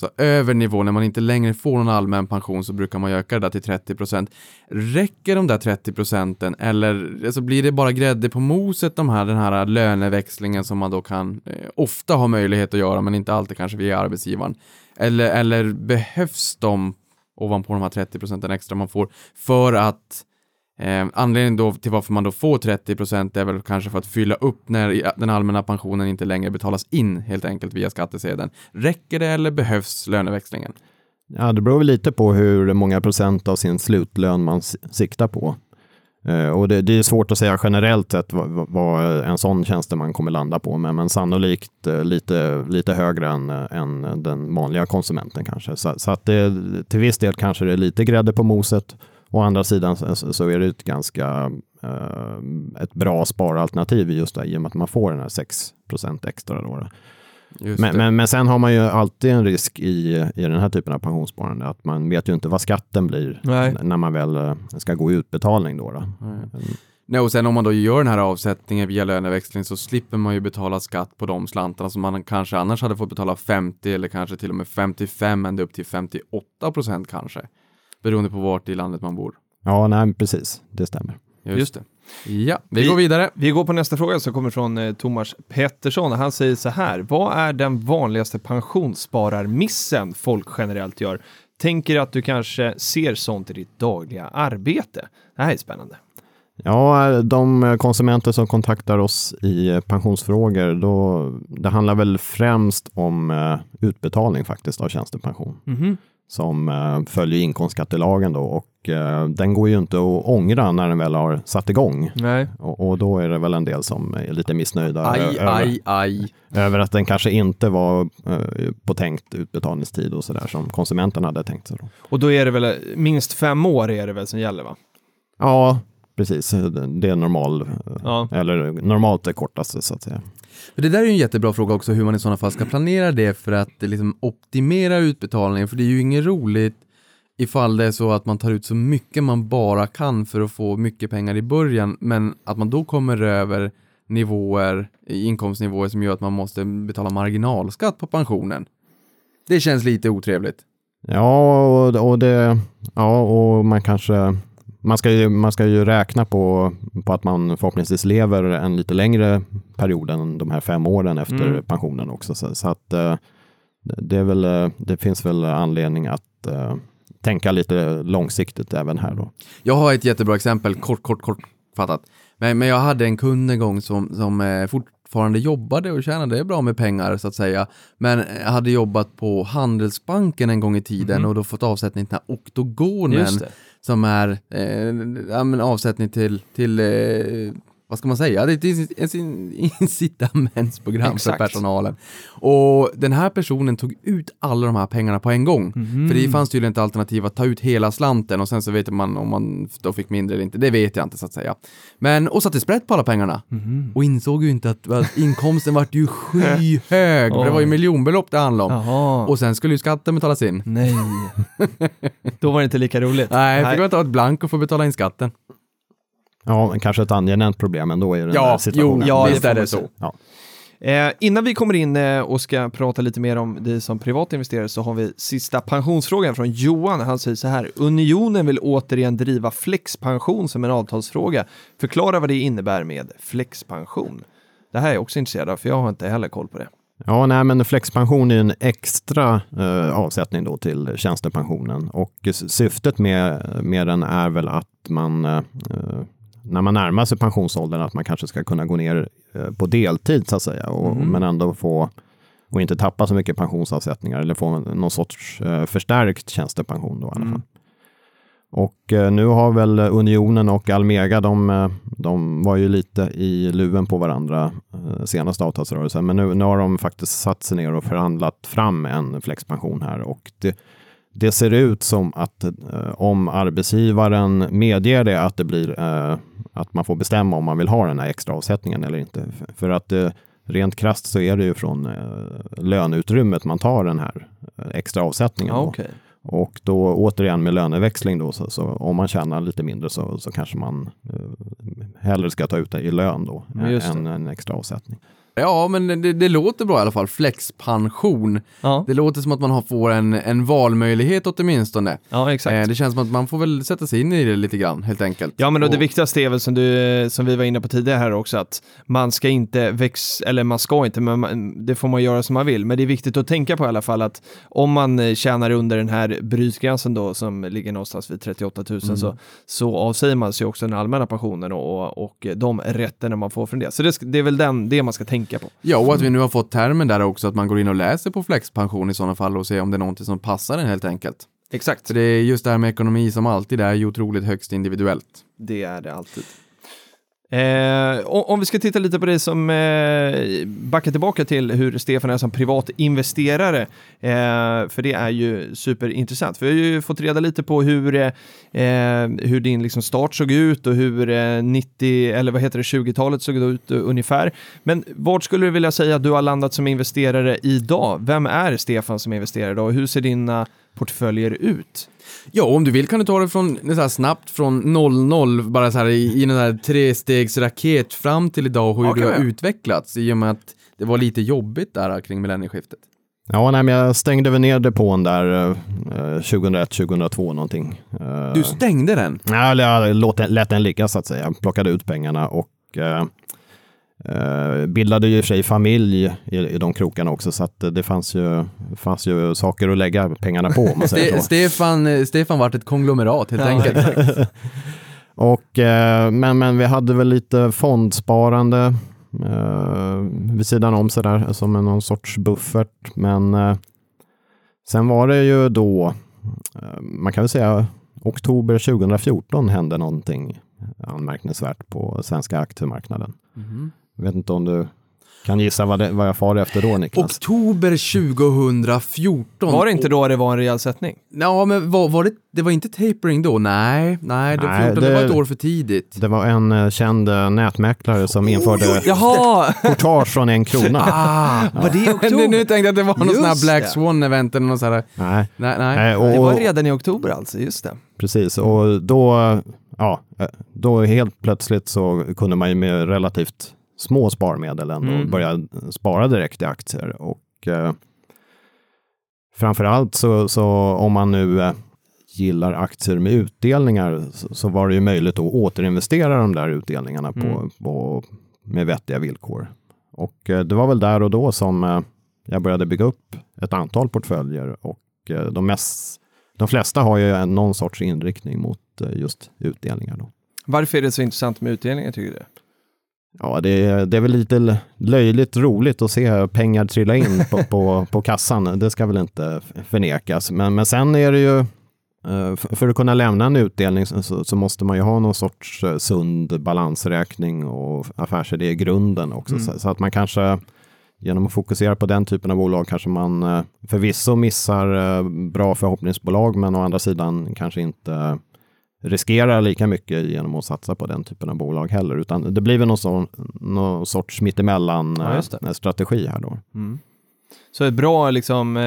Så över nivån, när man inte längre får någon allmän pension så brukar man öka det där till 30 procent. Räcker de där 30 procenten eller alltså blir det bara grädde på moset de här, den här löneväxlingen som man då kan eh, ofta ha möjlighet att göra men inte alltid kanske via arbetsgivaren? Eller, eller behövs de ovanpå de här 30 procenten extra man får för att Eh, anledningen då till varför man då får 30 procent är väl kanske för att fylla upp när den allmänna pensionen inte längre betalas in helt enkelt via skattesedeln. Räcker det eller behövs löneväxlingen? Ja, det beror väl lite på hur många procent av sin slutlön man siktar på. Eh, och det, det är svårt att säga generellt sett vad, vad- en sån tjänsteman kommer landa på, men, men sannolikt eh, lite, lite högre än, eh, än den vanliga konsumenten kanske. Så, så att det, till viss del kanske det är lite grädde på moset. Å andra sidan så, är det ett ganska eh, ett bra sparalternativ just där, i och med att man får den här 6% extra. Då, Men, men, men sen har man ju alltid en risk i, i den här typen av pensionssparande, att man vet ju inte vad skatten blir Nej. när man väl eh, ska gå i utbetalning. Då, då. Nej, och sen om man då gör den här avsättningen via löneväxling så slipper man ju betala skatt på de slantarna som man kanske annars hade fått betala 50 eller kanske till och med 55 ända upp till 58 procent kanske. Beroende på vart i landet man bor. Ja, nej, precis, det stämmer. Just, Just det. Ja, vi, Vi- går vidare. Vi går på nästa fråga som kommer från eh, Thomas Pettersson. Han säger så här. Vad är den vanligaste pensionsspararmissen folk generellt gör? Tänker att du kanske ser sånt i ditt dagliga arbete. Det här är spännande. Ja, de konsumenter som kontaktar oss i pensionsfrågor, då, det handlar väl främst om eh, utbetalning faktiskt av tjänstepension som eh, följer inkomstskattelagen då och eh, den går ju inte att ångra när den väl har satt igång. Nej. Och, och då är det väl en del som är lite missnöjda Aj, ö- aj, aj. Över, över att den kanske inte var eh, på tänkt utbetalningstid och sådär som konsumenten hade tänkt sig. Då. Och då är det väl minst fem år är det väl som gäller va? Ja, precis. Det är normal, Ja. eller normalt det kortaste så att säga. För det där är ju en jättebra fråga också hur man i sådana fall ska planera det för att liksom optimera utbetalningen. För det är ju inget roligt ifall det är så att man tar ut så mycket man bara kan för att få mycket pengar i början, men att man då kommer över nivåer, inkomstnivåer som gör att man måste betala marginalskatt på pensionen. Det känns lite otrevligt. Ja, och, och det, ja, och man kanske, man ska ju, man ska ju räkna på, på att man förhoppningsvis lever en lite längre period än de här fem åren efter Mm. pensionen också. Så, så att eh, det är väl, eh, det finns väl anledning att eh, tänka lite långsiktigt även här då. Jag har ett jättebra exempel, kort, kort, kort fattat. Men, men jag hade en kund en gång som, som fortfarande jobbade och tjänade bra med pengar så att säga. Men hade jobbat på Handelsbanken en gång i tiden och då fått avsättning till den här oktogonen som är eh, ja, men avsättning till, till eh, vad ska man säga, det är ett inci- [laughs] incitamentsprogram Exakt. för personalen. Och den här personen tog ut alla de här pengarna på en gång. Mhm. För det fanns tydligen ett alternativ att ta ut hela slanten och sen så vet man om man då fick mindre eller inte. Det vet jag inte så att säga. Men, och satte sprätt på alla pengarna. Mhm. Och insåg ju inte att, att inkomsten vart ju [laughs] skyhög. för det var ju miljonbelopp det handlade om. Jaha. Och sen skulle ju skatten betalas in. Nej. [laughs] då var det inte lika roligt. Nej, fick man ta ett blank och få betala in skatten. Ja, men kanske ett angenämt problem ändå i den Ja, här situationen. jo, ja, visst är det så. Ja. Eh, innan vi kommer in eh, och ska prata lite mer om det som privatinvesterare så har vi sista pensionsfrågan från Johan. Han säger så här. Unionen vill återigen driva flexpension som en avtalsfråga. Förklara vad det innebär med flexpension. Det här är jag också intresserad av för jag har inte heller koll på det. Ja, nej, men flexpension är en extra eh, avsättning då till tjänstepensionen och syftet med, med den är väl att man eh, eh, när man närmar sig pensionsåldern att man kanske ska kunna gå ner eh, på deltid så att säga och, men ändå få och inte tappa så mycket pensionsavsättningar eller få någon sorts eh, förstärkt tjänstepension då i alla fall. Och eh, nu har väl Unionen och Almega, de, de var ju lite i luven på varandra senaste avtalsrörelsen, men nu, nu har de faktiskt satt sig ner och förhandlat fram en flexpension här och det, det ser ut som att eh, om arbetsgivaren medger det att det blir eh, att man får bestämma om man vill ha den här extra avsättningen eller inte. För- att eh, rent krasst så är det ju från löneutrymmet man tar den här extra avsättningen. Då. okej. Och då återigen med löneväxling då, så, så om man tjänar lite mindre så, så kanske man eh, hellre ska ta ut det i lön då, än en extra avsättning. Ja, men det, det låter bra i alla fall. Flexpension. Ja, Det låter som att man får en, en valmöjlighet åtminstone. ja exakt. Eh, det känns som att man får väl sätta sig in i det lite grann, helt enkelt. Ja, men och det Och- viktigaste är väl som, du, som vi var inne på tidigare här också, att man ska inte väx, eller man ska inte, men man, det får man göra som man vill. Men det är viktigt att tänka på i alla fall att om man eh, tjänar under den här brytgränsen då, som ligger någonstans vid 38 000, så, så avsäger man sig också den allmänna pensionen och, och de rätterna man får från det. Så det, det är väl den, det man ska tänka på. Ja, och att vi nu har fått termen där också, att man går in och läser på flexpension i sådana fall och ser om det är någonting som passar en helt enkelt. Exakt. För det är just det här med ekonomi som alltid är ju otroligt högst individuellt. Det är det alltid. Eh, om, vi ska titta lite på det som eh, backar tillbaka till hur Stefan är som privatinvesterare, eh, för det är ju superintressant. För vi har ju fått reda lite på hur, eh, eh, hur din liksom start såg ut och hur eh, 90, eller vad heter det, 20-talet såg ut eh, ungefär. Men vart skulle du vilja säga att du har landat som investerare idag? Vem är Stefan som investerare idag och hur ser dina portföljer ut? Ja, om du vill kan du ta det från så här snabbt från 00, bara så här i, i den där trestegsraket fram till idag och hur Ja, du har utvecklats i och med att det var lite jobbigt där kring millennieskiftet. Ja, nej, men jag stängde väl ner depån där eh, 2001-2002 någonting. Eh, Du stängde den? Ja, eller jag lät den ligga så att säga. Plockade ut pengarna och eh, eh, bildade ju i och för sig familj i, i de krokarna också. Så att eh, det fanns ju, fanns ju saker att lägga pengarna på om man säger så. [laughs] Stefan, eh, Stefan vart ett konglomerat helt Ja, enkelt. [laughs] Och, eh, men, men vi hade väl lite fondsparande eh, vid sidan om sådär som en någon sorts buffert. Men eh, sen var det ju då, man kan väl säga oktober 2014 hände någonting anmärkningsvärt på svenska aktiemarknaden. Mhm. Jag vet inte om du kan gissa vad, det, vad jag far efter då Niklas? Oktober 2014. Var det inte då det var en rejäl sättning? Ja, men var, var det, det var inte tapering då? Nej, nej, det, Nej, 14, det... var det- ett år för tidigt. Det var en eh, känd eh, nätmäklare som införde [laughs] Jaha! courtage från en krona. Ah, [laughs] Var det i oktober? nu tänkte jag att det var någon sån här Just Black det. Swan-event eller något sånt här. Nej, Nej, nej. nej, och, Det var redan i oktober alltså, just det. Precis, och då, ja, eh, då helt plötsligt så kunde man ju med relativt små sparmedel ändå Mm. börja spara direkt i aktier. Och eh, framförallt så, så om man nu eh, gillar aktier med utdelningar så, så var det ju möjligt att återinvestera de där utdelningarna på, Mm. på, med vettiga villkor. Och eh, det var väl där och då som eh, jag började bygga upp ett antal portföljer och eh, de, mest, de flesta har ju någon sorts inriktning mot eh, just utdelningar. Då. Varför är det så intressant med utdelningar tycker du? Ja, det är, det är väl lite löjligt roligt att se pengar trilla in på, [laughs] på, på kassan. Det ska väl inte förnekas. Men, men sen är det ju, eh, för att kunna lämna en utdelning så, så- måste man ju ha någon sorts eh, sund balansräkning och affärsidé i grunden också. Mm. Så, så att man kanske genom att fokusera på den typen av bolag kanske man eh, förvisso missar bra förhoppningsbolag men å andra sidan kanske inte riskerar lika mycket genom att satsa på den typen av bolag heller, utan det blir väl någon, sån, någon sorts mittemellan Ja, eh, strategi här då. Mm. Så ett bra liksom, eh,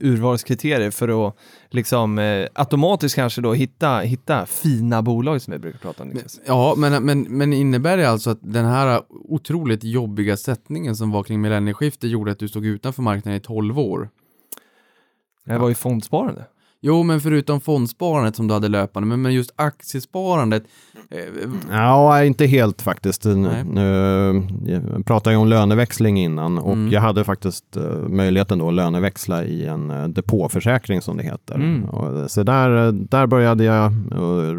urvalskriterier för att liksom, eh, automatiskt kanske då hitta, hitta fina bolag som vi brukar prata om. Niklas. Ja, men, men, men innebär det alltså att den här otroligt jobbiga sättningen som var kring millennieskiftet gjorde att du stod utanför marknaden i 12 år? Det var ju fondsparande. Jo, men förutom fondsparandet som du hade löpande, men, men just aktiesparandet. Eh, Ja, inte helt faktiskt. Nej. jag pratade jag om löneväxling innan och Mm. jag hade faktiskt eh, möjligheten då att löneväxla i en eh, depåförsäkring som det heter. Mm. Så där, där började jag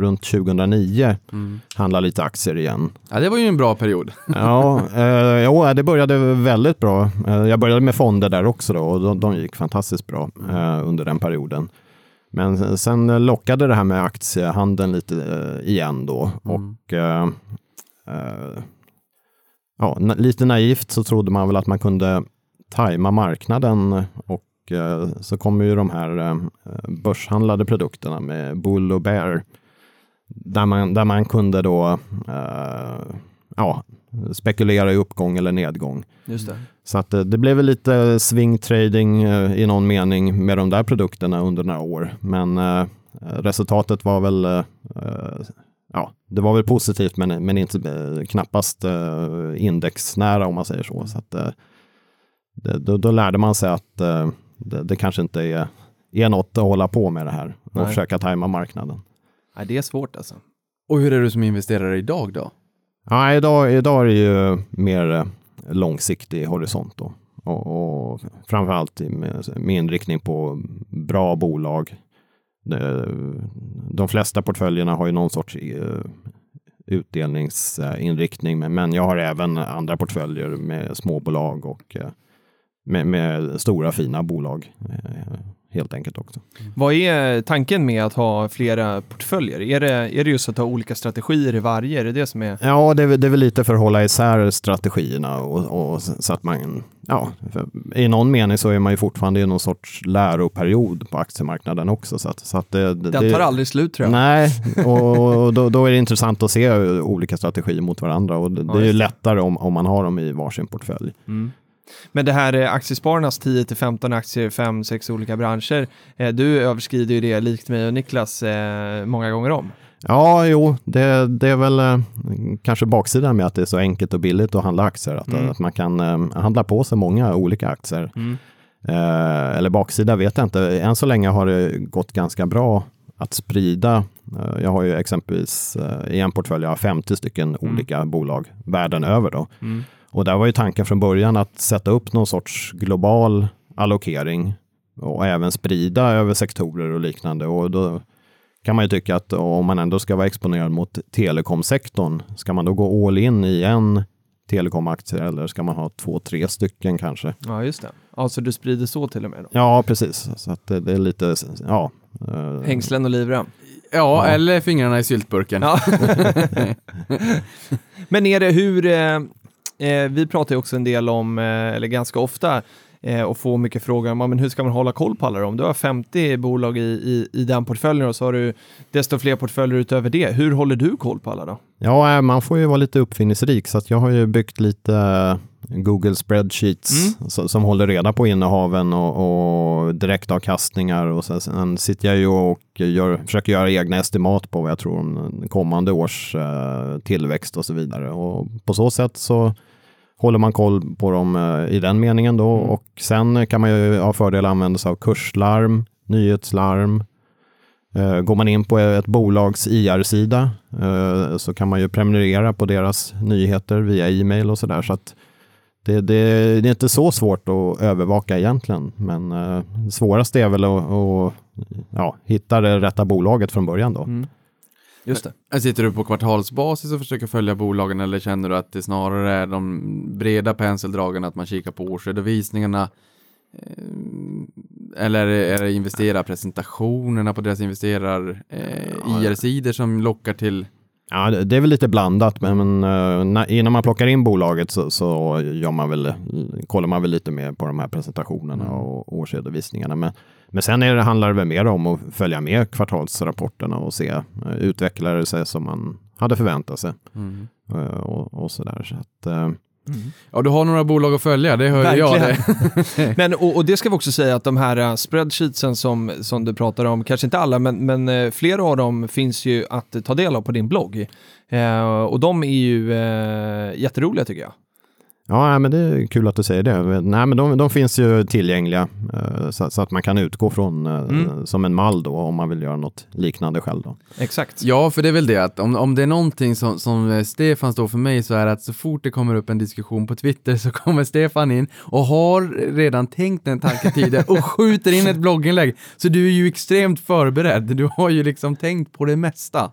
runt 2009 mm. handla lite aktier igen. Ja, det var ju en bra period. [laughs] Ja, eh, jo, det började väldigt bra. Jag började med fonder där också då, och de, de gick fantastiskt bra eh, under den perioden. Men sen lockade det här med aktiehandeln lite eh, igen då. Mm. Och eh, ja, lite naivt så trodde man väl att man kunde tajma marknaden och så kommer ju de här börshandlade produkterna med Bull och Bear där man, där man kunde då eh, ja, spekulera i uppgång eller nedgång. Just det. Så att eh, det blev lite swing trading eh, i någon mening med de där produkterna under några år. Men eh, resultatet var väl, ja, det var väl positivt men, men inte knappast indexnära om man säger så. så att, det, då, då lärde man sig att det, det kanske inte är, är något att hålla på med det här och Nej. försöka tajma marknaden. Nej, det är svårt alltså. Och hur är du som investerare idag då? Ja, idag, idag är det ju mer eh, långsiktig horisont då. Och, och framförallt med, med inriktning på bra bolag. De, de flesta portföljerna har ju någon sorts eh, utdelningsinriktning, men, jag har även andra portföljer med småbolag och eh, med, med stora fina bolag helt enkelt också. Vad är tanken med att ha flera portföljer? Är det, är det just att ha olika strategier i varje? Är det det som är... Ja, det är, det är väl lite för att hålla isär strategierna och, och så att man, ja, i någon mening så är man ju fortfarande i någon sorts läroperiod på aktiemarknaden också. Så att, så att det, det, Den tar aldrig slut tror jag. Nej, och, och då, då är det intressant att se olika strategier mot varandra och det, Ja, det är ju det. lättare om, om man har dem i varsin portfölj. Mm. Men det här eh, aktiespararnas 10-15 aktier, 5-6 olika branscher, eh, du överskrider ju det likt mig och Niklas eh, många gånger om. Ja, jo, det, det är väl eh, kanske baksidan med att det är så enkelt och billigt att handla aktier. Att, Mm. att man kan eh, handla på sig många olika aktier. Eh, eller baksida vet jag inte. Än så länge har det gått ganska bra att sprida. Jag har ju exempelvis i en portfölj jag har 50 stycken olika bolag världen över. Då. Och där var ju tanken från början att sätta upp någon sorts global allokering och även sprida över sektorer och liknande. Och då kan man ju tycka att om man ändå ska vara exponerad mot telekomsektorn, ska man då gå all in i en telekomaktie eller ska man ha två, tre stycken kanske? Ja, just det. Ja, så du sprider så till och med då? Ja, precis. Så att det, det är lite, ja. eh, Hängslen och livrem? Ja, Ja. eller fingrarna i syltburken. Ja. [laughs] Men är det hur, eh, Eh, vi pratar ju också en del om, eh, eller ganska ofta, eh, och får mycket frågor om men hur ska man hålla koll på alla dem? Du har 50 bolag i, i, i den portföljen och så har du desto fler portföljer utöver det. Hur håller du koll på alla då? Ja, eh, man får ju vara lite uppfinningsrik så att jag har ju byggt lite eh, Google spreadsheets som, som håller reda på innehaven och, och direktavkastningar och sen, sen sitter jag ju och gör, försöker göra egna estimat på vad jag tror om kommande års eh, tillväxt och så vidare. Och på så sätt så håller man koll på dem eh, i den meningen då och sen kan man ju ha fördel att använda sig av kurslarm, nyhetslarm, Eh, Går man in på ett bolags IR-sida eh, så kan man ju prenumerera på deras nyheter via e-mail och sådär. Så att det, det, det är inte så svårt att övervaka egentligen. Men det svåraste är väl att, att ja, hitta det rätta bolaget från början då. Mm. Just det. Sitter du på kvartalsbasis och försöker följa bolagen eller känner du att det snarare är de breda penseldragen att man kikar på årsredovisningarna? Eh, Eller är det investerarpresentationerna på deras investerar eh, IR-sidor som lockar till? Ja, det är väl lite blandat, men, men eh, när, innan man plockar in bolaget så, så gör man väl, kollar man väl lite mer på de här presentationerna och årsredovisningarna. Men, men sen är det, handlar det väl mer om att följa med kvartalsrapporterna och se, eh, utvecklar det sig som man hade förväntat sig eh, och, och sådär. Så att, eh, Ja, du har några bolag att följa, det hör jag det. [laughs] [laughs] Men, och, och det ska vi också säga att de här spreadsheetsen som, som du pratar om, kanske inte alla, men, men eh, flera av dem finns ju att ta del av på din blogg. Eh, och de är ju uh, jätteroliga tycker jag. Ja, men det är kul att du säger det. Nej, men de, de finns ju tillgängliga eh, så, så att man kan utgå från eh, Mm. som en mall då om man vill göra något liknande själv. Då. Exakt. Ja, för det är väl det att om, om det är någonting som, som eh, Stefan står för mig så är det att så fort det kommer upp en diskussion på Twitter så [laughs] kommer Stefan in och har redan tänkt en tanke tidigare och [laughs] skjuter in ett blogginlägg. Så du är ju extremt förberedd. Du har ju liksom tänkt på det mesta.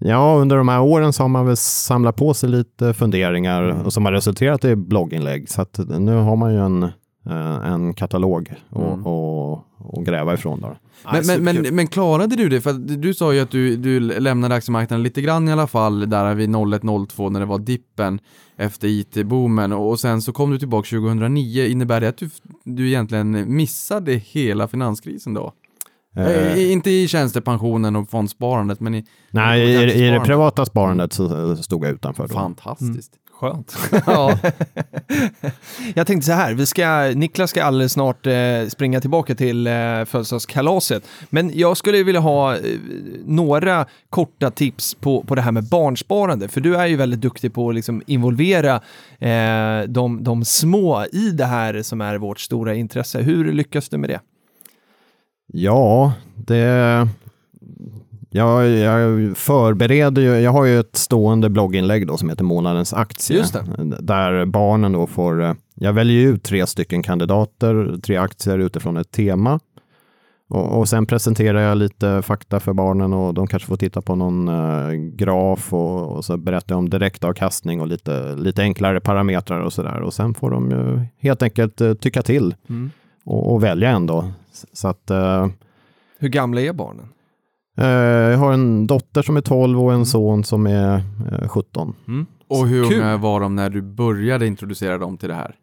Ja, under de här åren så har man väl samlat på sig lite funderingar och som har resulterat i blogginlägg. Så att nu har man ju en, eh, en katalog att och, och gräva ifrån. Då. Men, men, men, men klarade du det? För att du sa ju att du, du lämnade aktiemarknaden lite grann i alla fall där vid 01-02 när det var dippen efter IT-boomen och sen så kom du tillbaka 2009. Innebär det att du, du egentligen missade hela finanskrisen då? Eh, inte i tjänstepensionen och fondsparandet men i... nej, i, i det privata sparandet så stod jag utanför. Då. Fantastiskt. Skönt. [laughs] Ja. [laughs] Jag tänkte så här, vi ska, Niklas ska alldeles snart eh, springa tillbaka till eh, födelsedagskalaset. Men jag skulle vilja ha eh, några korta tips på, på det här med barnsparande. För du är ju väldigt duktig på att liksom involvera eh, de, de små i det här som är vårt stora intresse. Hur lyckas du med det? Ja, det... Jag, jag förbereder ju, jag har ju ett stående blogginlägg då som heter Månadens aktie. Där barnen då får, jag väljer ut tre stycken kandidater, tre aktier utifrån ett tema. Och, och sen presenterar jag lite fakta för barnen och de kanske får titta på någon eh, graf och, och så berättar jag om direktavkastning och lite, lite enklare parametrar och sådär. Och sen får de ju helt enkelt eh, tycka till och, och välja en då. S- Så att eh, Hur gamla är barnen? Eh, jag har en dotter som är 12 och en son som är eh, 17. Och hur Kul. unga var de när du började introducera dem till det här?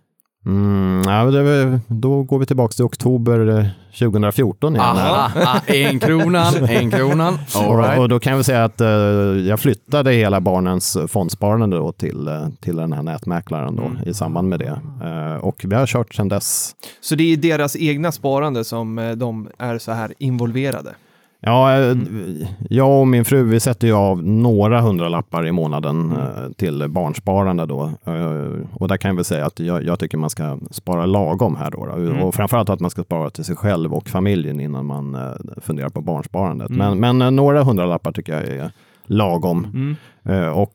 Mm, ja, det då går vi tillbaka till oktober eh, 2014 igen. här. Aha, ah, en kronan, en kronan. All [laughs] Och, right. och då kan väl säga att eh, jag flyttade hela barnens fondsparande då till, eh, till den här nätmäklaren då, i samband med det. Eh, och vi har kört sedan dess. Så det är deras egna sparande som eh, de är så här involverade? Ja, eh, jag och min fru vi sätter ju av några hundralappar i månaden eh, till barnsparande då. Eh, och där kan jag väl säga att jag, jag tycker man ska spara lagom här då. då. Och framförallt att man ska spara till sig själv och familjen innan man funderar på barnsparandet. Men, men eh, några hundralappar tycker jag är lagom. Eh, och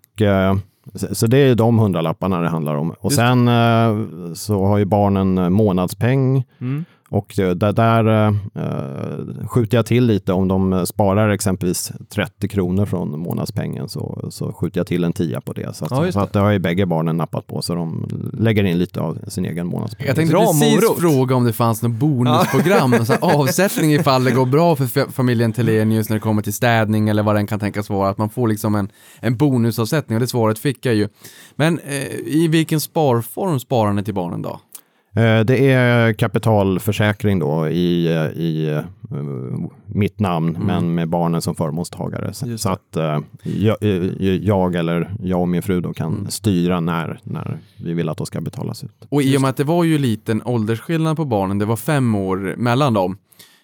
så det är de hundralapparna det handlar om. Och Just sen så har ju barnen månadspeng. Och eh, där, där eh, skjuter jag till lite om de sparar exempelvis 30 kronor från månadspengen så, så skjuter jag till en tia på det. Så att, Ja, just så att det har ju bägge barnen nappat på så de lägger in lite av sin egen månadspeng. Jag tänkte Bra precis morot. fråga om det fanns något bonusprogram, någon sån här avsättning ifall det går bra för fa- familjen Telenius när det kommer till städning eller vad den kan tänkas vara, att man får liksom en, en bonusavsättning och det svaret fick jag ju. Men eh, i vilken sparform sparar ni till barnen då? Eh, Det är kapitalförsäkring då i, eh, i eh, mitt namn, men med barnen som förmånstagare. Så, att jag, jag eller jag och min fru då kan styra när, när vi vill att de ska betalas ut. Och i och med att det var ju liten åldersskillnad på barnen, det var fem år mellan dem,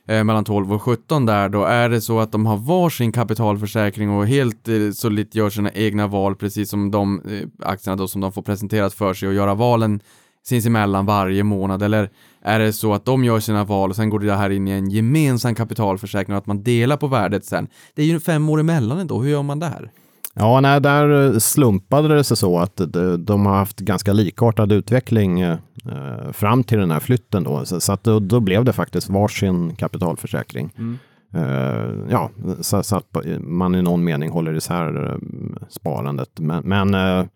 mellan 12 och 17 där, då är det så att de har varsin kapitalförsäkring och helt eh, solitt gör sina egna val, precis som de aktierna då som de får presenterat för sig och göra valen sinsemellan varje månad, eller är det så att de gör sina val och sen går det här in i en gemensam kapitalförsäkring och att man delar på värdet sen? Det är ju fem år emellan ändå, hur gör man där? Ja, nej, där eh, slumpade det sig så att de, de har haft ganska likartad utveckling eh, fram till den här flytten. Då, så, att då, då blev det faktiskt varsin kapitalförsäkring. Eh, ja, så, att man i någon mening håller isär eh, sparandet. Men, men eh,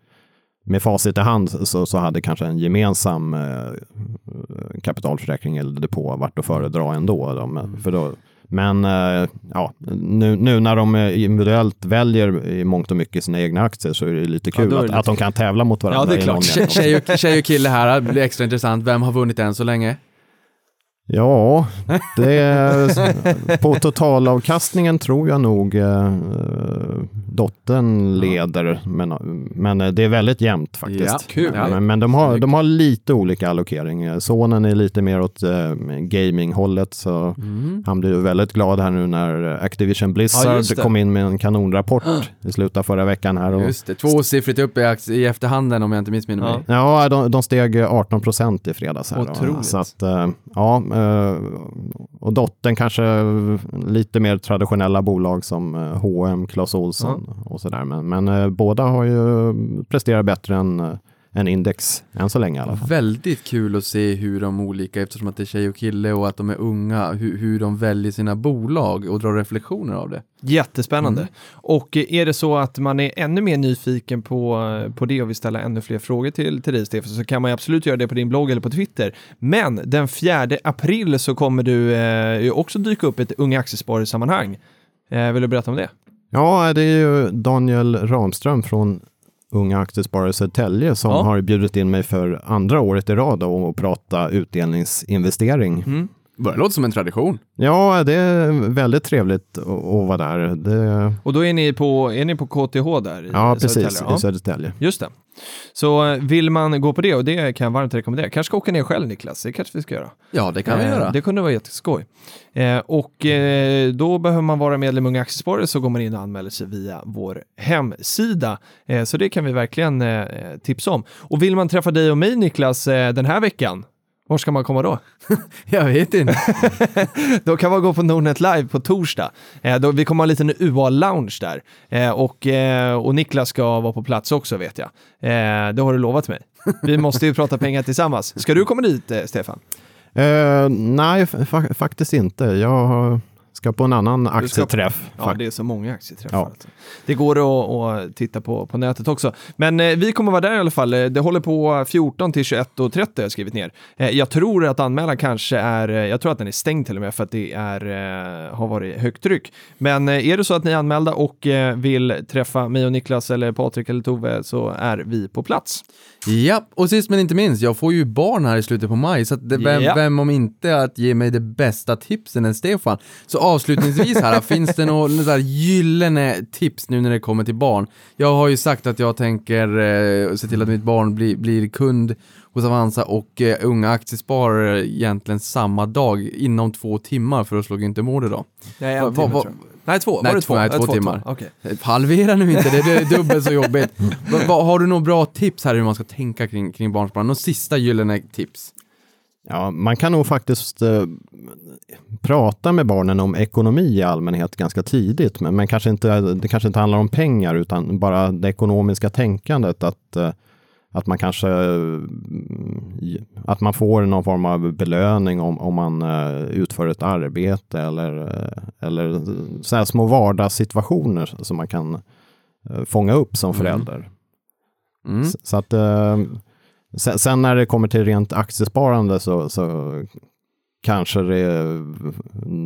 med facit i hand så, så hade kanske en gemensam eh, kapitalförsäkring eller depå varit att föredra ändå. Då, men, för då, men eh, ja, nu, nu när de eh, individuellt väljer i mångt och mycket sina egna aktier så är det lite Ja, kul är det att, lite att de kan tävla mot varandra. Ja, det är klart. Tjej, mening. tjej, och, tjej och kille här, det blir extra intressant. Vem har vunnit än så länge? Ja, det är, på totalavkastningen tror jag nog eh, dottern leder, men, men det är väldigt jämnt faktiskt. Ja, kul. Ja, men men de, har, de har lite olika allokering. Sonen är lite mer åt eh, gaminghållet, så han blir ju väldigt glad här nu när Activision Ja, Blizzard det. kom in med en kanonrapport i slutet av förra veckan. Här och, Just det, tvåsiffrigt upp i, i efterhanden om jag inte missminner mig. Ja. Ja, de, de steg 18 procent i fredags. Här då. Otroligt. Så att, eh, ja, eh, och dottern kanske lite mer traditionella bolag som eh, H&M, Clas Ohlson och sådär. Men, men eh, båda har ju presterat bättre än, eh, än index än så länge i alla fall. Väldigt kul att se hur de olika, eftersom att det är tjej och kille och att de är unga, hur, hur de väljer sina bolag och drar reflektioner av det. Jättespännande. Och eh, är det så att man är ännu mer nyfiken på, eh, på det och vill ställa ännu fler frågor till, till dig Stefan så kan man ju absolut göra det på din blogg eller på Twitter. Men den 4 april så kommer du eh, också dyka upp i ett Unga Aktiesparare-sammanhang. Eh, vill du berätta om det? Ja, det är ju Daniel Ramström från Unga Aktiesparare Södertälje som Ja. har bjudit in mig för andra året i rad då och prata utdelningsinvestering. Mm. Det låter som en tradition. Ja, det är väldigt trevligt att, vara där. Det, Och då är ni på, är ni på KTH där? i ja, Södertälje? precis. Ja. I Södertälje. Just det. Så eh, vill man gå på det, och det kan jag varmt rekommendera, kanske ska åka ner själv Niklas, det kanske vi ska göra. Ja, det kan vi Eh, göra. Det kunde vara jätteskoj. Eh, och eh, då behöver man vara medlem i Unga Aktiesparare så går man in och anmäler sig via vår hemsida. Eh, så det kan vi verkligen eh, tipsa om. Och vill man träffa dig och mig Niklas eh, den här veckan, var ska man komma då? [laughs] Jag vet inte. [laughs] Då kan man gå på Nordnet Live på torsdag. Eh, då, vi kommer ha en liten UA-lounge där. Eh, och, eh, och Niklas ska vara på plats också vet jag. Eh, det har du lovat mig. Vi måste ju prata pengar tillsammans. Ska du komma dit, eh, Stefan? Eh, nej, fa- faktiskt inte. Jag har- ska på en annan ska- aktieträff. Ja, fakt- det är så många aktieträffar. Ja. Alltså. Det går att, att titta på, på nätet också. Men eh, vi kommer vara där i alla fall. Eh, Det håller på 14 till 21.30 har jag skrivit ner. Eh, jag tror att anmälan kanske är, eh, jag tror att den är stängd till och med för att det är, eh, har varit högt tryck. Men eh, är det så att ni är anmälda och eh, vill träffa mig och Niklas eller Patrik eller Tove så är vi på plats. Ja, och sist men inte minst, jag får ju barn här i slutet på maj, så att det, vem, Ja. vem om inte att ge mig det bästa tipsen än Stefan? Så avslutningsvis här, [laughs] finns det några gyllene tips nu när det kommer till barn? Jag har ju sagt att jag tänker eh, se till att mitt barn blir, blir kund hos Avanza och eh, unga aktiesparare egentligen samma dag inom två timmar för att slå Günther Mård idag. Nej, en Va- timme va- tror jag. Nej, två. Nej, var det två- två? nej, Ja, två timmar. Okej. Halvera nu inte, det är dubbelt så jobbigt. [laughs] Va, va, har du några bra tips här hur man ska tänka kring, kring barnsparande? Några sista gyllene tips? Ja, man kan nog faktiskt eh, prata med barnen om ekonomi i allmänhet ganska tidigt, men, men kanske inte, det kanske inte handlar om pengar utan bara det ekonomiska tänkandet. Att, eh, att man kanske eh, att man får någon form av belöning om, om man eh, utför ett arbete eller, eller så här små vardagssituationer som man kan fånga upp som förälder. Mm. S- Så att, eh, sen, sen när det kommer till rent aktiesparande så, så kanske det,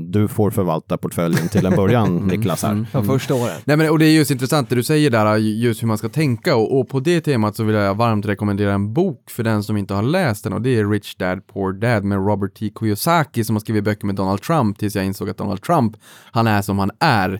du får förvalta portföljen till en början, [laughs] Niklas. Här. Mm. De första åren. Nej men och det är just intressant det du säger där, just hur man ska tänka och, och på det temat så vill jag varmt rekommendera en bok för den som inte har läst den och det är Rich Dad Poor Dad med Robert T. Kiyosaki som har skrivit böcker med Donald Trump tills jag insåg att Donald Trump, han är som han är. [laughs]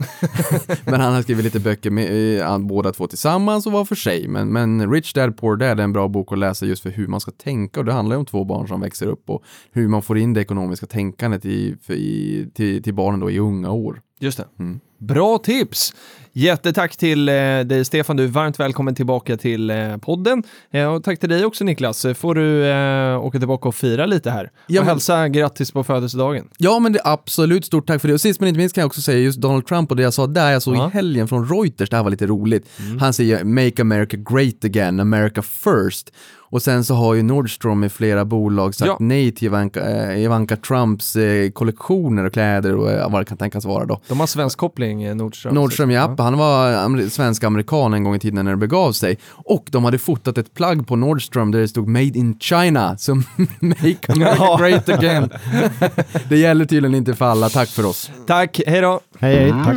[laughs] men han har skrivit lite böcker med eh, båda två tillsammans och var för sig. Men, men Rich Dad Poor Dad är en bra bok att läsa just för hur man ska tänka och det handlar ju om två barn som växer upp och hur man får in det ekonomiska tänkandet i, i, till, till barnen då i unga år. Just det. Mm. Bra tips! Jättetack till eh, dig Stefan, du är varmt välkommen tillbaka till eh, podden. Eh, och tack till dig också Niklas, får du eh, åka tillbaka och fira lite här. Ja, och hälsa grattis på födelsedagen. Ja, men det är absolut stort tack för det. Och sist men inte minst kan jag också säga just Donald Trump och det jag sa där, jag såg Ja. i helgen från Reuters, det här var lite roligt. Han säger “Make America Great Again, America First”. Och sen så har ju Nordstrom i flera bolag sagt Ja. nej till Ivanka, Ivanka Trumps kollektioner och kläder och vad det kan tänkas vara då. De har svensk koppling, eh, Nordström. Nordström, ja. Han var amer- svensk-amerikan en gång i tiden när det begav sig. Och de hade fotat ett plagg på Nordström där det stod “Made in China”, så [laughs] “Make America. Great Again”. [laughs] det gäller tydligen inte för alla, tack för oss. Tack, hej då! Hej, hej, tack.